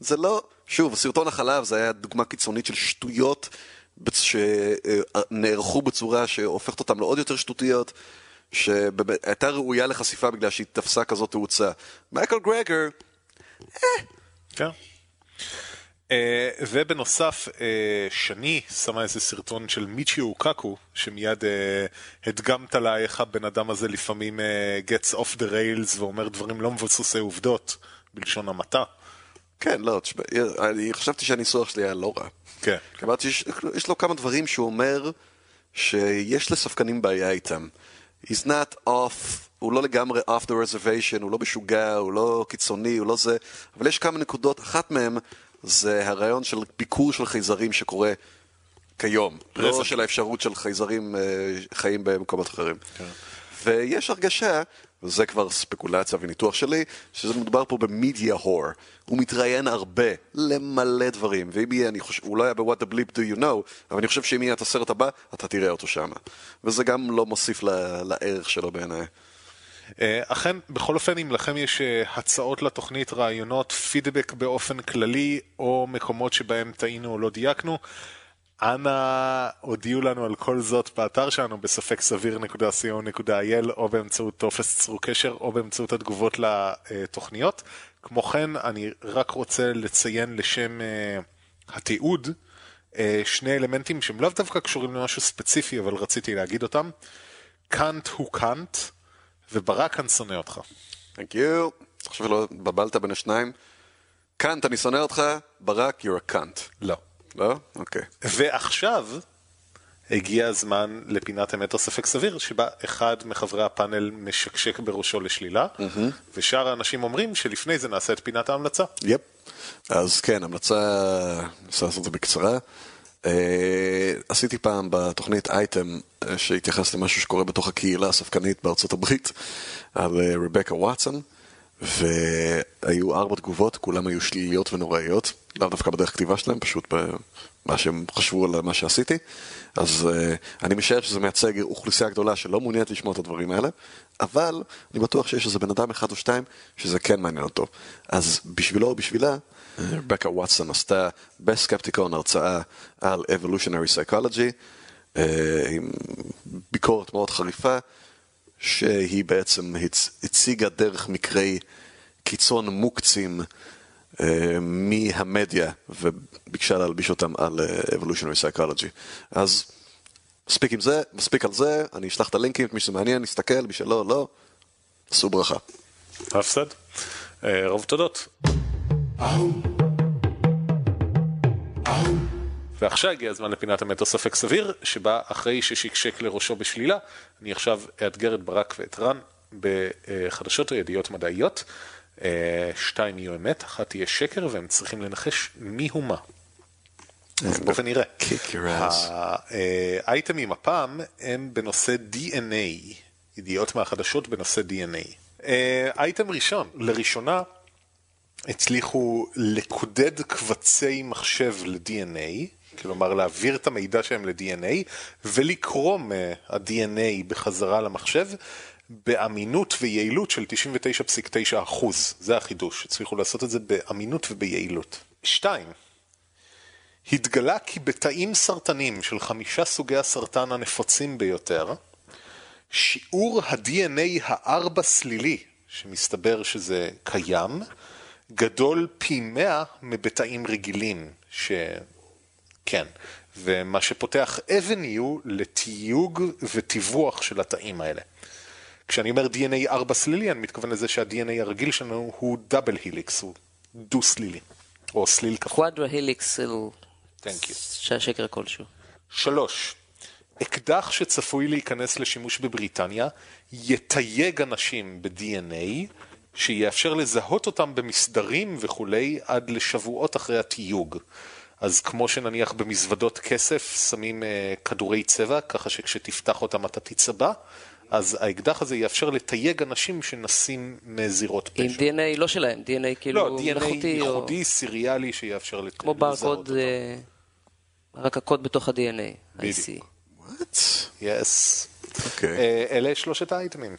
זה לא, שוב, סרטון החלב זה היה דוגמה קיצונית של שטויות שנערכו בצורה שהופכת אותם לעוד יותר שטותיות. שהייתה ראויה לחשיפה בגלל שהיא תפסה כזאת תאוצה. מייקל גרגר, כן. אה, ובנוסף, אה, שני שמה איזה סרטון של מיצ'יו קקו, שמיד אה, הדגמת לה איך הבן אדם הזה לפעמים אה, gets off the rails ואומר דברים לא מבוססי עובדות, בלשון המעטה. כן, לא, תשמע, אני חשבתי שהניסוח שלי היה לא רע. כן. אמרתי, יש, יש לו כמה דברים שהוא אומר שיש לספקנים בעיה איתם. He's not off, הוא לא לגמרי off the reservation, הוא לא משוגע, הוא לא קיצוני, הוא לא זה, אבל יש כמה נקודות, אחת מהן זה הרעיון של ביקור של חייזרים שקורה כיום, לא רזק. של האפשרות של חייזרים אה, חיים במקומות אחרים. ויש הרגשה, וזה כבר ספקולציה וניתוח שלי, שזה מדובר פה במדיה הור. הוא מתראיין הרבה למלא דברים, ואם יהיה, אני חושב, הוא לא היה ב-What the bleep do you know, אבל אני חושב שאם יהיה את הסרט הבא, אתה תראה אותו שם. וזה גם לא מוסיף ל- לערך שלו בעיניי. אה, אכן, בכל אופן, אם לכם יש אה, הצעות לתוכנית, רעיונות, פידבק באופן כללי, או מקומות שבהם טעינו או לא דייקנו, אנא הודיעו לנו על כל זאת באתר שלנו בספק סביר.co.il או באמצעות טופס צרו קשר או באמצעות התגובות לתוכניות. כמו כן, אני רק רוצה לציין לשם uh, התיעוד uh, שני אלמנטים שהם לאו דווקא קשורים למשהו ספציפי, אבל רציתי להגיד אותם. קאנט הוא קאנט, וברק אני שונא אותך. Thank you. עכשיו לא בבלת בין השניים. קאנט, אני שונא אותך, ברק, you're a cunt. לא. לא? אוקיי. ועכשיו הגיע הזמן לפינת אמת או ספק סביר, שבה אחד מחברי הפאנל משקשק בראשו לשלילה, ושאר האנשים אומרים שלפני זה נעשה את פינת ההמלצה. יפ. אז כן, המלצה, ננסה לעשות את זה בקצרה. אה, עשיתי פעם בתוכנית אייטם אה, שהתייחס למשהו שקורה בתוך הקהילה הספקנית בארצות הברית, על רבקה וואטסון, והיו ארבע תגובות, כולם היו שליליות ונוראיות, לאו דווקא בדרך כתיבה שלהם, פשוט במה שהם חשבו על מה שעשיתי. אז uh, אני משער שזה מייצג אוכלוסייה גדולה שלא מעוניינת לשמוע את הדברים האלה, אבל אני בטוח שיש איזה בן אדם אחד או שתיים שזה כן מעניין אותו. אז בשבילו או בשבילה, רבקה וואטסון עשתה Skepticon הרצאה על Evolutionary Psychology, uh, עם ביקורת מאוד חריפה, שהיא בעצם הצ... הציגה דרך מקרי קיצון מוקצים uh, מהמדיה וביקשה להלביש אותם על uh, Evolutionary Psychology. אז מספיק עם זה, מספיק על זה, אני אשלח את הלינקים, את מי שזה מעניין, נסתכל, מי שלא, לא. עשו ברכה. הפסד. אה, רוב תודות. ועכשיו הגיע הזמן לפינת או ספק סביר, שבה אחרי ששקשק לראשו בשלילה, אני עכשיו אאתגר את ברק ואת רן בחדשות או ידיעות מדעיות. אה, שתיים יהיו אמת, אחת תהיה שקר, והם צריכים לנחש מי הוא מה. אז בוא ונראה. Kick your ass. האייטמים הפעם הם בנושא DNA, ידיעות מהחדשות בנושא DNA. אה, אייטם ראשון, לראשונה הצליחו לקודד קבצי מחשב ל-DNA, כלומר להעביר את המידע שלהם ל-DNA ולקרוא מה-DNA בחזרה למחשב באמינות ויעילות של 99.9 אחוז. זה החידוש, הצליחו לעשות את זה באמינות וביעילות. שתיים, התגלה כי בתאים סרטנים של חמישה סוגי הסרטן הנפוצים ביותר, שיעור ה-DNA הארבע סלילי, שמסתבר שזה קיים, גדול פי מאה מבתאים רגילים, שכן, ומה שפותח avenue לתיוג וטיווח של התאים האלה. כשאני אומר DNA ארבע סלילי, אני מתכוון לזה שה-DNA הרגיל שלנו הוא דאבל היליקס, הוא דו סלילי, או סליל כפול. קוואדרה היליקס של Thank you. שקר כלשהו. שלוש, אקדח שצפוי להיכנס לשימוש בבריטניה יתייג אנשים ב-DNA שיאפשר לזהות אותם במסדרים וכולי עד לשבועות אחרי התיוג. אז כמו שנניח במזוודות כסף שמים uh, כדורי צבע, ככה שכשתפתח אותם אתה תצבע, אז האקדח הזה יאפשר לתייג אנשים שנסים מזירות פשע. עם DNA לא שלהם, DNA כאילו לא, DNA מלאכותי, או ייחודי, סיריאלי, שיאפשר לת- כמו לזהות ברקוד. אה, רק הקוד בתוך ה-DNA. בדיוק. I see. What? יס. אוקיי. אה, אלה שלושת האייטמים.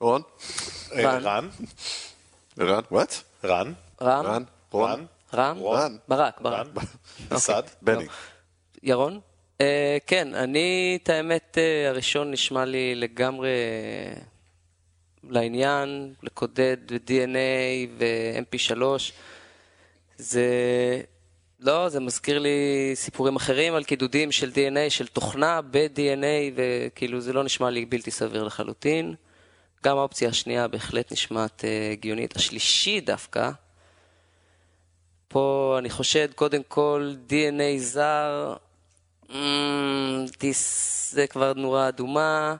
רון? אה, רן. רן? רן? רם? רן? רון? רם? רן. ברק, ברק. רן? אסד? בני. ירון? Uh, כן, אני, את האמת, uh, הראשון נשמע לי לגמרי אה, לעניין, לקודד ו-DNA ו-MP3. זה... לא, זה מזכיר לי סיפורים אחרים על קידודים של DNA, של תוכנה ב-DNA, וכאילו זה לא נשמע לי בלתי סביר לחלוטין. גם האופציה השנייה בהחלט נשמעת הגיונית. השלישי דווקא, פה אני חושד קודם כל DNA זר, דיס, זה כבר נורה אדומה,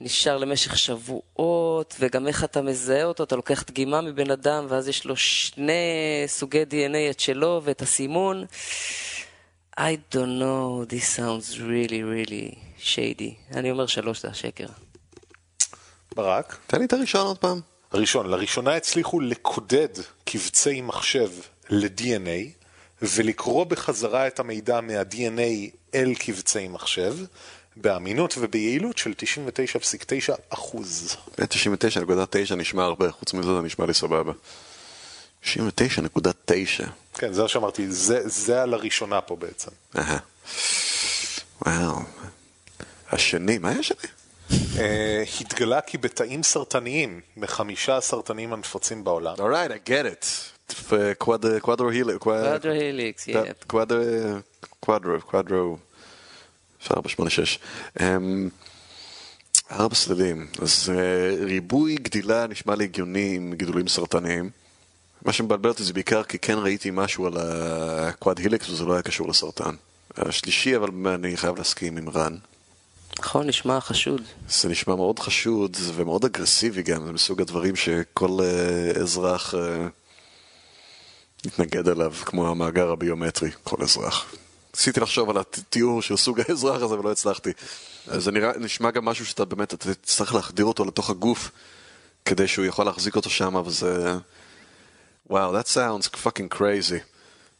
נשאר למשך שבועות, וגם איך אתה מזהה אותו, אתה לוקח דגימה מבן אדם, ואז יש לו שני סוגי DNA, את שלו ואת הסימון. I don't know, this sounds really really shady. אני אומר שלוש זה השקר. ברק? תן לי את הראשון עוד פעם. הראשון, לראשונה הצליחו לקודד קבצי מחשב ל-DNA ולקרוא בחזרה את המידע מה-DNA אל קבצי מחשב באמינות וביעילות של 99.9 אחוז. 99.9 נשמע הרבה, חוץ מזה זה נשמע לי סבבה. 99.9. כן, זה מה שאמרתי, זה, זה על הראשונה פה בעצם. אהה. וואו. השני, מה היה השני? Uh, התגלה כי בתאים סרטניים, מחמישה הסרטנים הנפוצים בעולם, Alright, I get it. קוואדרו הילי, קוואדרו-היליקס, yeah. קוואדרו, קוואדרו, 486. אמ, ארבע סלילים, אז אה, ריבוי גדילה נשמע לי הגיוני עם גידולים סרטניים. מה שמבלבל אותי זה בעיקר כי כן ראיתי משהו על הקוואד היליקס וזה לא היה קשור לסרטן. השלישי, אבל אני חייב להסכים עם רן. נכון, נשמע חשוד. זה נשמע מאוד חשוד ומאוד אגרסיבי גם, זה מסוג הדברים שכל אה, אזרח אה, מתנגד אליו, כמו המאגר הביומטרי, כל אזרח. ניסיתי לחשוב על התיאור של סוג האזרח הזה ולא הצלחתי. אז זה נראה, נשמע גם משהו שאתה באמת, אתה תצטרך להחדיר אותו לתוך הגוף כדי שהוא יכול להחזיק אותו שם, וזה... וואו, that sounds fucking crazy.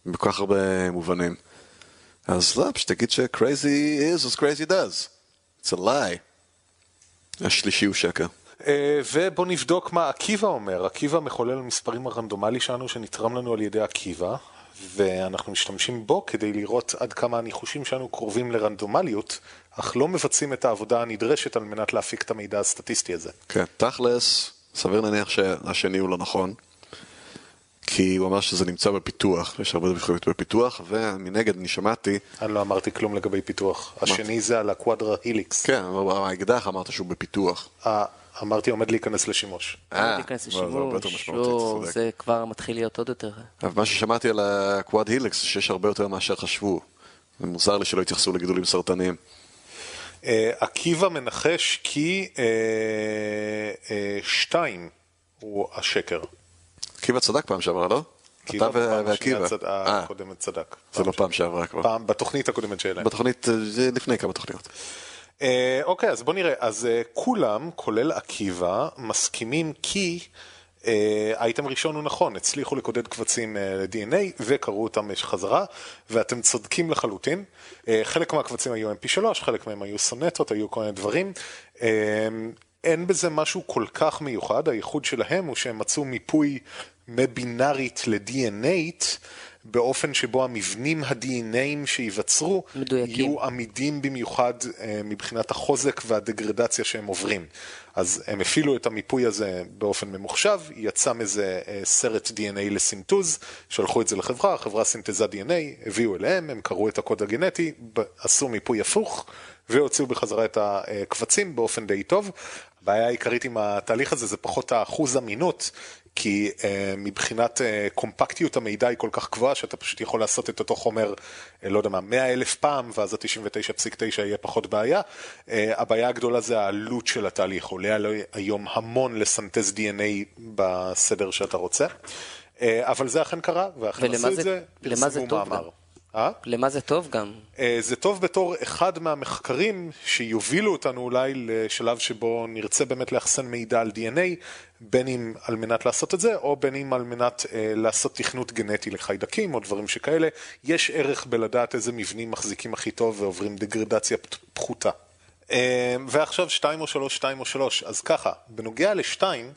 בכל כך הרבה מובנים. אז לא, פשוט תגיד ש-crazy is as crazy does. It's a lie. השלישי הוא שקר. Uh, ובוא נבדוק מה עקיבא אומר. עקיבא מחולל המספרים הרנדומלי שלנו שנתרם לנו על ידי עקיבא, ואנחנו משתמשים בו כדי לראות עד כמה הניחושים שלנו קרובים לרנדומליות, אך לא מבצעים את העבודה הנדרשת על מנת להפיק את המידע הסטטיסטי הזה. כן, תכלס, סביר להניח שהשני הוא לא נכון. כי הוא אמר שזה נמצא בפיתוח, יש הרבה דברים בפיתוח, ומנגד אני שמעתי... אני לא אמרתי כלום לגבי פיתוח. השני זה על הקוואדרה היליקס. כן, אבל האקדח אמרת שהוא בפיתוח. אה, אמרתי עומד להיכנס לשימוש. אה, להיכנס זה הרבה יותר לשימוש. זה כבר מתחיל להיות עוד יותר. אבל מה ששמעתי על הקוואד היליקס זה שיש הרבה יותר מאשר חשבו. זה מוזר לי שלא התייחסו לגידולים סרטניים. אה, עקיבא מנחש כי אה, אה, שתיים הוא השקר. עקיבא צדק פעם שעברה, לא? אתה ועקיבא. אה, הקודמת צדק. זה לא פעם שעברה כבר. פעם בתוכנית הקודמת שלהם. בתוכנית, אה, לפני כמה תוכניות. אה, אוקיי, אז בוא נראה. אז אה, כולם, כולל עקיבא, מסכימים כי אה, האייטם ראשון הוא נכון, הצליחו לקודד קבצים אה, ל-DNA וקראו אותם חזרה, ואתם צודקים לחלוטין. אה, חלק מהקבצים היו mp3, חלק מהם היו סונטות, היו כל מיני דברים. אה, אין בזה משהו כל כך מיוחד, הייחוד שלהם הוא שהם מצאו מיפוי מבינארית ל-DNA באופן שבו המבנים ה-DNAים שייווצרו מדויקים. יהיו עמידים במיוחד אה, מבחינת החוזק והדגרדציה שהם עוברים. אז הם הפעילו את המיפוי הזה באופן ממוחשב, יצא מזה אה, סרט DNA לסינטוז, שלחו את זה לחברה, החברה סינתזה DNA, הביאו אליהם, הם קראו את הקוד הגנטי, עשו מיפוי הפוך, והוציאו בחזרה את הקבצים באופן די טוב. הבעיה העיקרית עם התהליך הזה זה פחות האחוז אמינות, כי uh, מבחינת uh, קומפקטיות המידע היא כל כך גבוהה, שאתה פשוט יכול לעשות את אותו חומר, uh, לא יודע מה, 100 אלף פעם, ואז ה-99.9 יהיה פחות בעיה. Uh, הבעיה הגדולה זה העלות של התהליך, עולה היום המון לסנטז DNA בסדר שאתה רוצה. אבל זה אכן קרה, ואכן עשו את זה- פרסמו מאמר. אה? למה זה טוב גם? אה, זה טוב בתור אחד מהמחקרים שיובילו אותנו אולי לשלב שבו נרצה באמת לאחסן מידע על DNA, בין אם על מנת לעשות את זה, או בין אם על מנת אה, לעשות תכנות גנטי לחיידקים או דברים שכאלה. יש ערך בלדעת איזה מבנים מחזיקים הכי טוב ועוברים דגרדציה פחותה. אה, ועכשיו שתיים או שלוש, שתיים או שלוש. אז ככה, בנוגע לשתיים,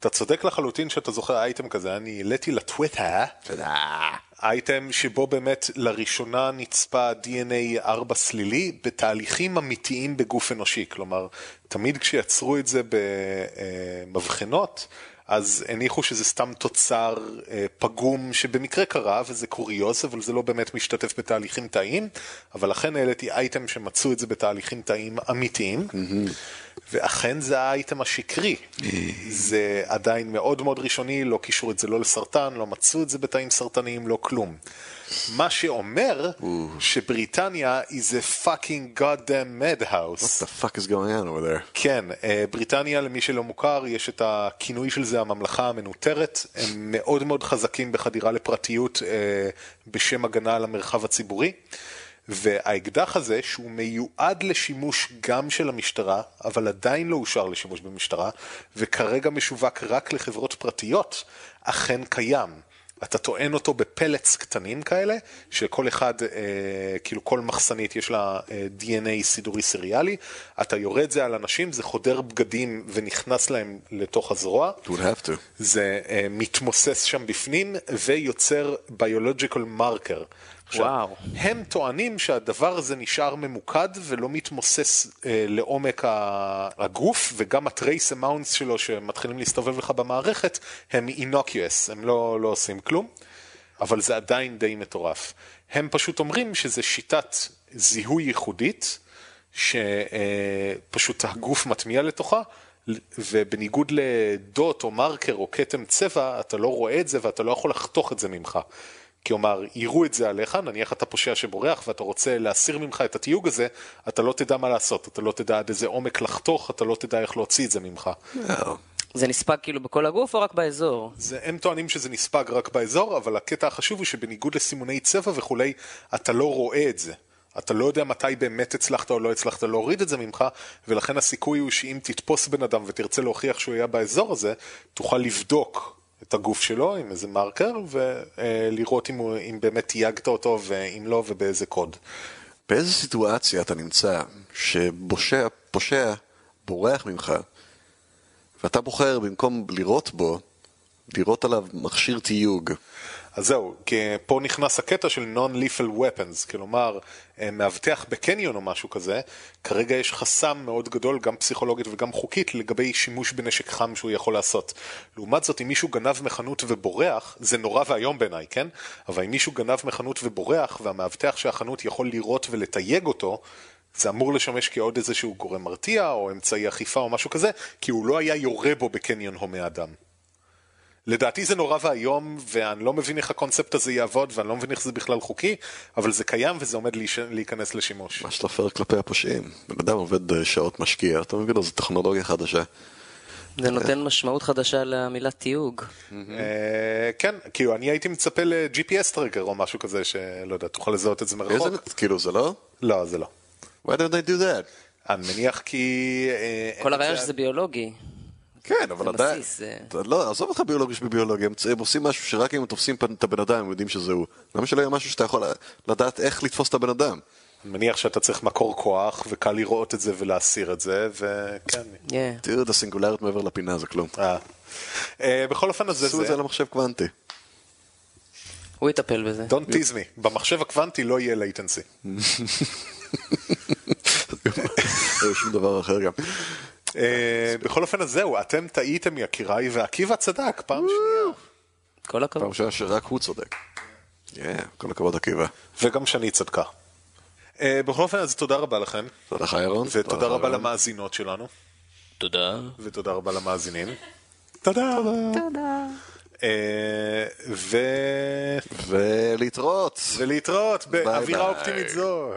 אתה צודק לחלוטין שאתה זוכר אייטם כזה, אני העליתי לטוויטר. אייטם שבו באמת לראשונה נצפה DNA 4 סלילי בתהליכים אמיתיים בגוף אנושי. כלומר, תמיד כשיצרו את זה במבחנות, אז הניחו שזה סתם תוצר אה, פגום שבמקרה קרה, וזה קוריוז, אבל זה לא באמת משתתף בתהליכים תאיים, אבל לכן העליתי אייטם שמצאו את זה בתהליכים תאיים אמיתיים. ואכן זה האייטם השקרי. זה עדיין מאוד מאוד ראשוני, לא קישרו את זה לא לסרטן, לא מצאו את זה בתאים סרטניים, לא כלום. מה שאומר שבריטניה is a fucking goddamn madhouse. What the fuck is going on over there? כן, אה, בריטניה, למי שלא מוכר, יש את הכינוי של זה הממלכה המנוטרת. הם מאוד מאוד חזקים בחדירה לפרטיות אה, בשם הגנה על המרחב הציבורי. והאקדח הזה, שהוא מיועד לשימוש גם של המשטרה, אבל עדיין לא אושר לשימוש במשטרה, וכרגע משווק רק לחברות פרטיות, אכן קיים. אתה טוען אותו בפלטס קטנים כאלה, שכל אחד, אה, כאילו כל מחסנית יש לה אה, DNA סידורי סריאלי, אתה יורה את זה על אנשים, זה חודר בגדים ונכנס להם לתוך הזרוע. Would have to. זה uh, מתמוסס שם בפנים ויוצר biological marker. וואו. הם טוענים שהדבר הזה נשאר ממוקד ולא מתמוסס uh, לעומק הגוף, וגם ה trace amounts שלו שמתחילים להסתובב לך במערכת הם innocuous, הם לא, לא עושים כלום, אבל זה עדיין די מטורף. הם פשוט אומרים שזה שיטת זיהוי ייחודית, שפשוט הגוף מטמיע לתוכה, ובניגוד לדוט או מרקר או כתם צבע, אתה לא רואה את זה ואתה לא יכול לחתוך את זה ממך. כלומר, יראו את זה עליך, נניח אתה פושע שבורח ואתה רוצה להסיר ממך את התיוג הזה, אתה לא תדע מה לעשות, אתה לא תדע עד איזה עומק לחתוך, אתה לא תדע איך להוציא את זה ממך. זה נספג כאילו בכל הגוף או רק באזור? זה, הם טוענים שזה נספג רק באזור, אבל הקטע החשוב הוא שבניגוד לסימוני צבע וכולי, אתה לא רואה את זה. אתה לא יודע מתי באמת הצלחת או לא הצלחת להוריד את זה ממך, ולכן הסיכוי הוא שאם תתפוס בן אדם ותרצה להוכיח שהוא היה באזור הזה, תוכל לבדוק את הגוף שלו עם איזה מרקר, ולראות אם, הוא- אם באמת תייגת אותו, ואם לא, ובאיזה קוד. באיזה סיטואציה אתה נמצא שבושע, פושע, בורח ממך, ואתה בוחר במקום לירות בו, לירות עליו מכשיר תיוג. אז זהו, פה נכנס הקטע של non-lethal weapons, כלומר, אה, מאבטח בקניון או משהו כזה, כרגע יש חסם מאוד גדול, גם פסיכולוגית וגם חוקית, לגבי שימוש בנשק חם שהוא יכול לעשות. לעומת זאת, אם מישהו גנב מחנות ובורח, זה נורא ואיום בעיניי, כן? אבל אם מישהו גנב מחנות ובורח, והמאבטח של החנות יכול לירות ולתייג אותו, זה אמור לשמש כעוד איזשהו גורם מרתיע, או אמצעי אכיפה או משהו כזה, כי הוא לא היה יורה בו בקניון הומה אדם. לדעתי זה נורא ואיום, ואני לא מבין איך הקונספט הזה יעבוד, ואני לא מבין איך זה בכלל חוקי, אבל זה קיים וזה עומד. להיכנס לשימוש. מה שאתה פייר כלפי הפושעים. בן אדם עובד אה, שעות משקיע, אתה מבין זו טכנולוגיה חדשה. זה נותן משמעות חדשה למילה תיוג. אה, כן, כאילו אני הייתי מצפה ל-GPS טרגר או משהו כזה, שלא יודע, תוכל לזהות את זה מרחוק. כאילו זה לא? לא, זה לא. Why did they do that? אני מניח כי... אה, כל הרעיון שזה ביולוגי. כן, אבל זה עדיין... בסיס, זה- אתה לא, עזוב אותך ביולוגיה שבביולוגיה, הם, הם עושים משהו שרק אם הם תופסים את הבן אדם הם יודעים שזה הוא. למה שלא יהיה משהו שאתה יכול לדעת איך לתפוס את הבן אדם? אני מניח שאתה צריך מקור כוח, וקל לראות את זה ולהסיר את זה, וכן. Yeah. תראו את הסינגולריות מעבר לפינה זה כלום. אה. אה, בכל אופן, אז זה עשו את זה זה. על המחשב קוונטי. הוא יטפל בזה. Don't tease me. במחשב הקוונטי לא יהיה latency. *laughs* לא שום דבר אחר גם. אה, בכל אופן, אז זהו, אתם טעיתם יקיריי, ועקיבא צדק, פעם שנייה. כל פעם הכבוד. ראשונה שרק הוא צודק. Yeah, כל הכבוד עקיבא. וגם שני צדקה. אה, בכל אופן, אז תודה רבה לכם, תודה לך ירון. ותודה רבה. למאזינות שלנו, תודה. ותודה רבה למאזינים. תודה. תודה. אה, ו... ולהתראות. ולהתראות באווירה. אופטימית זו.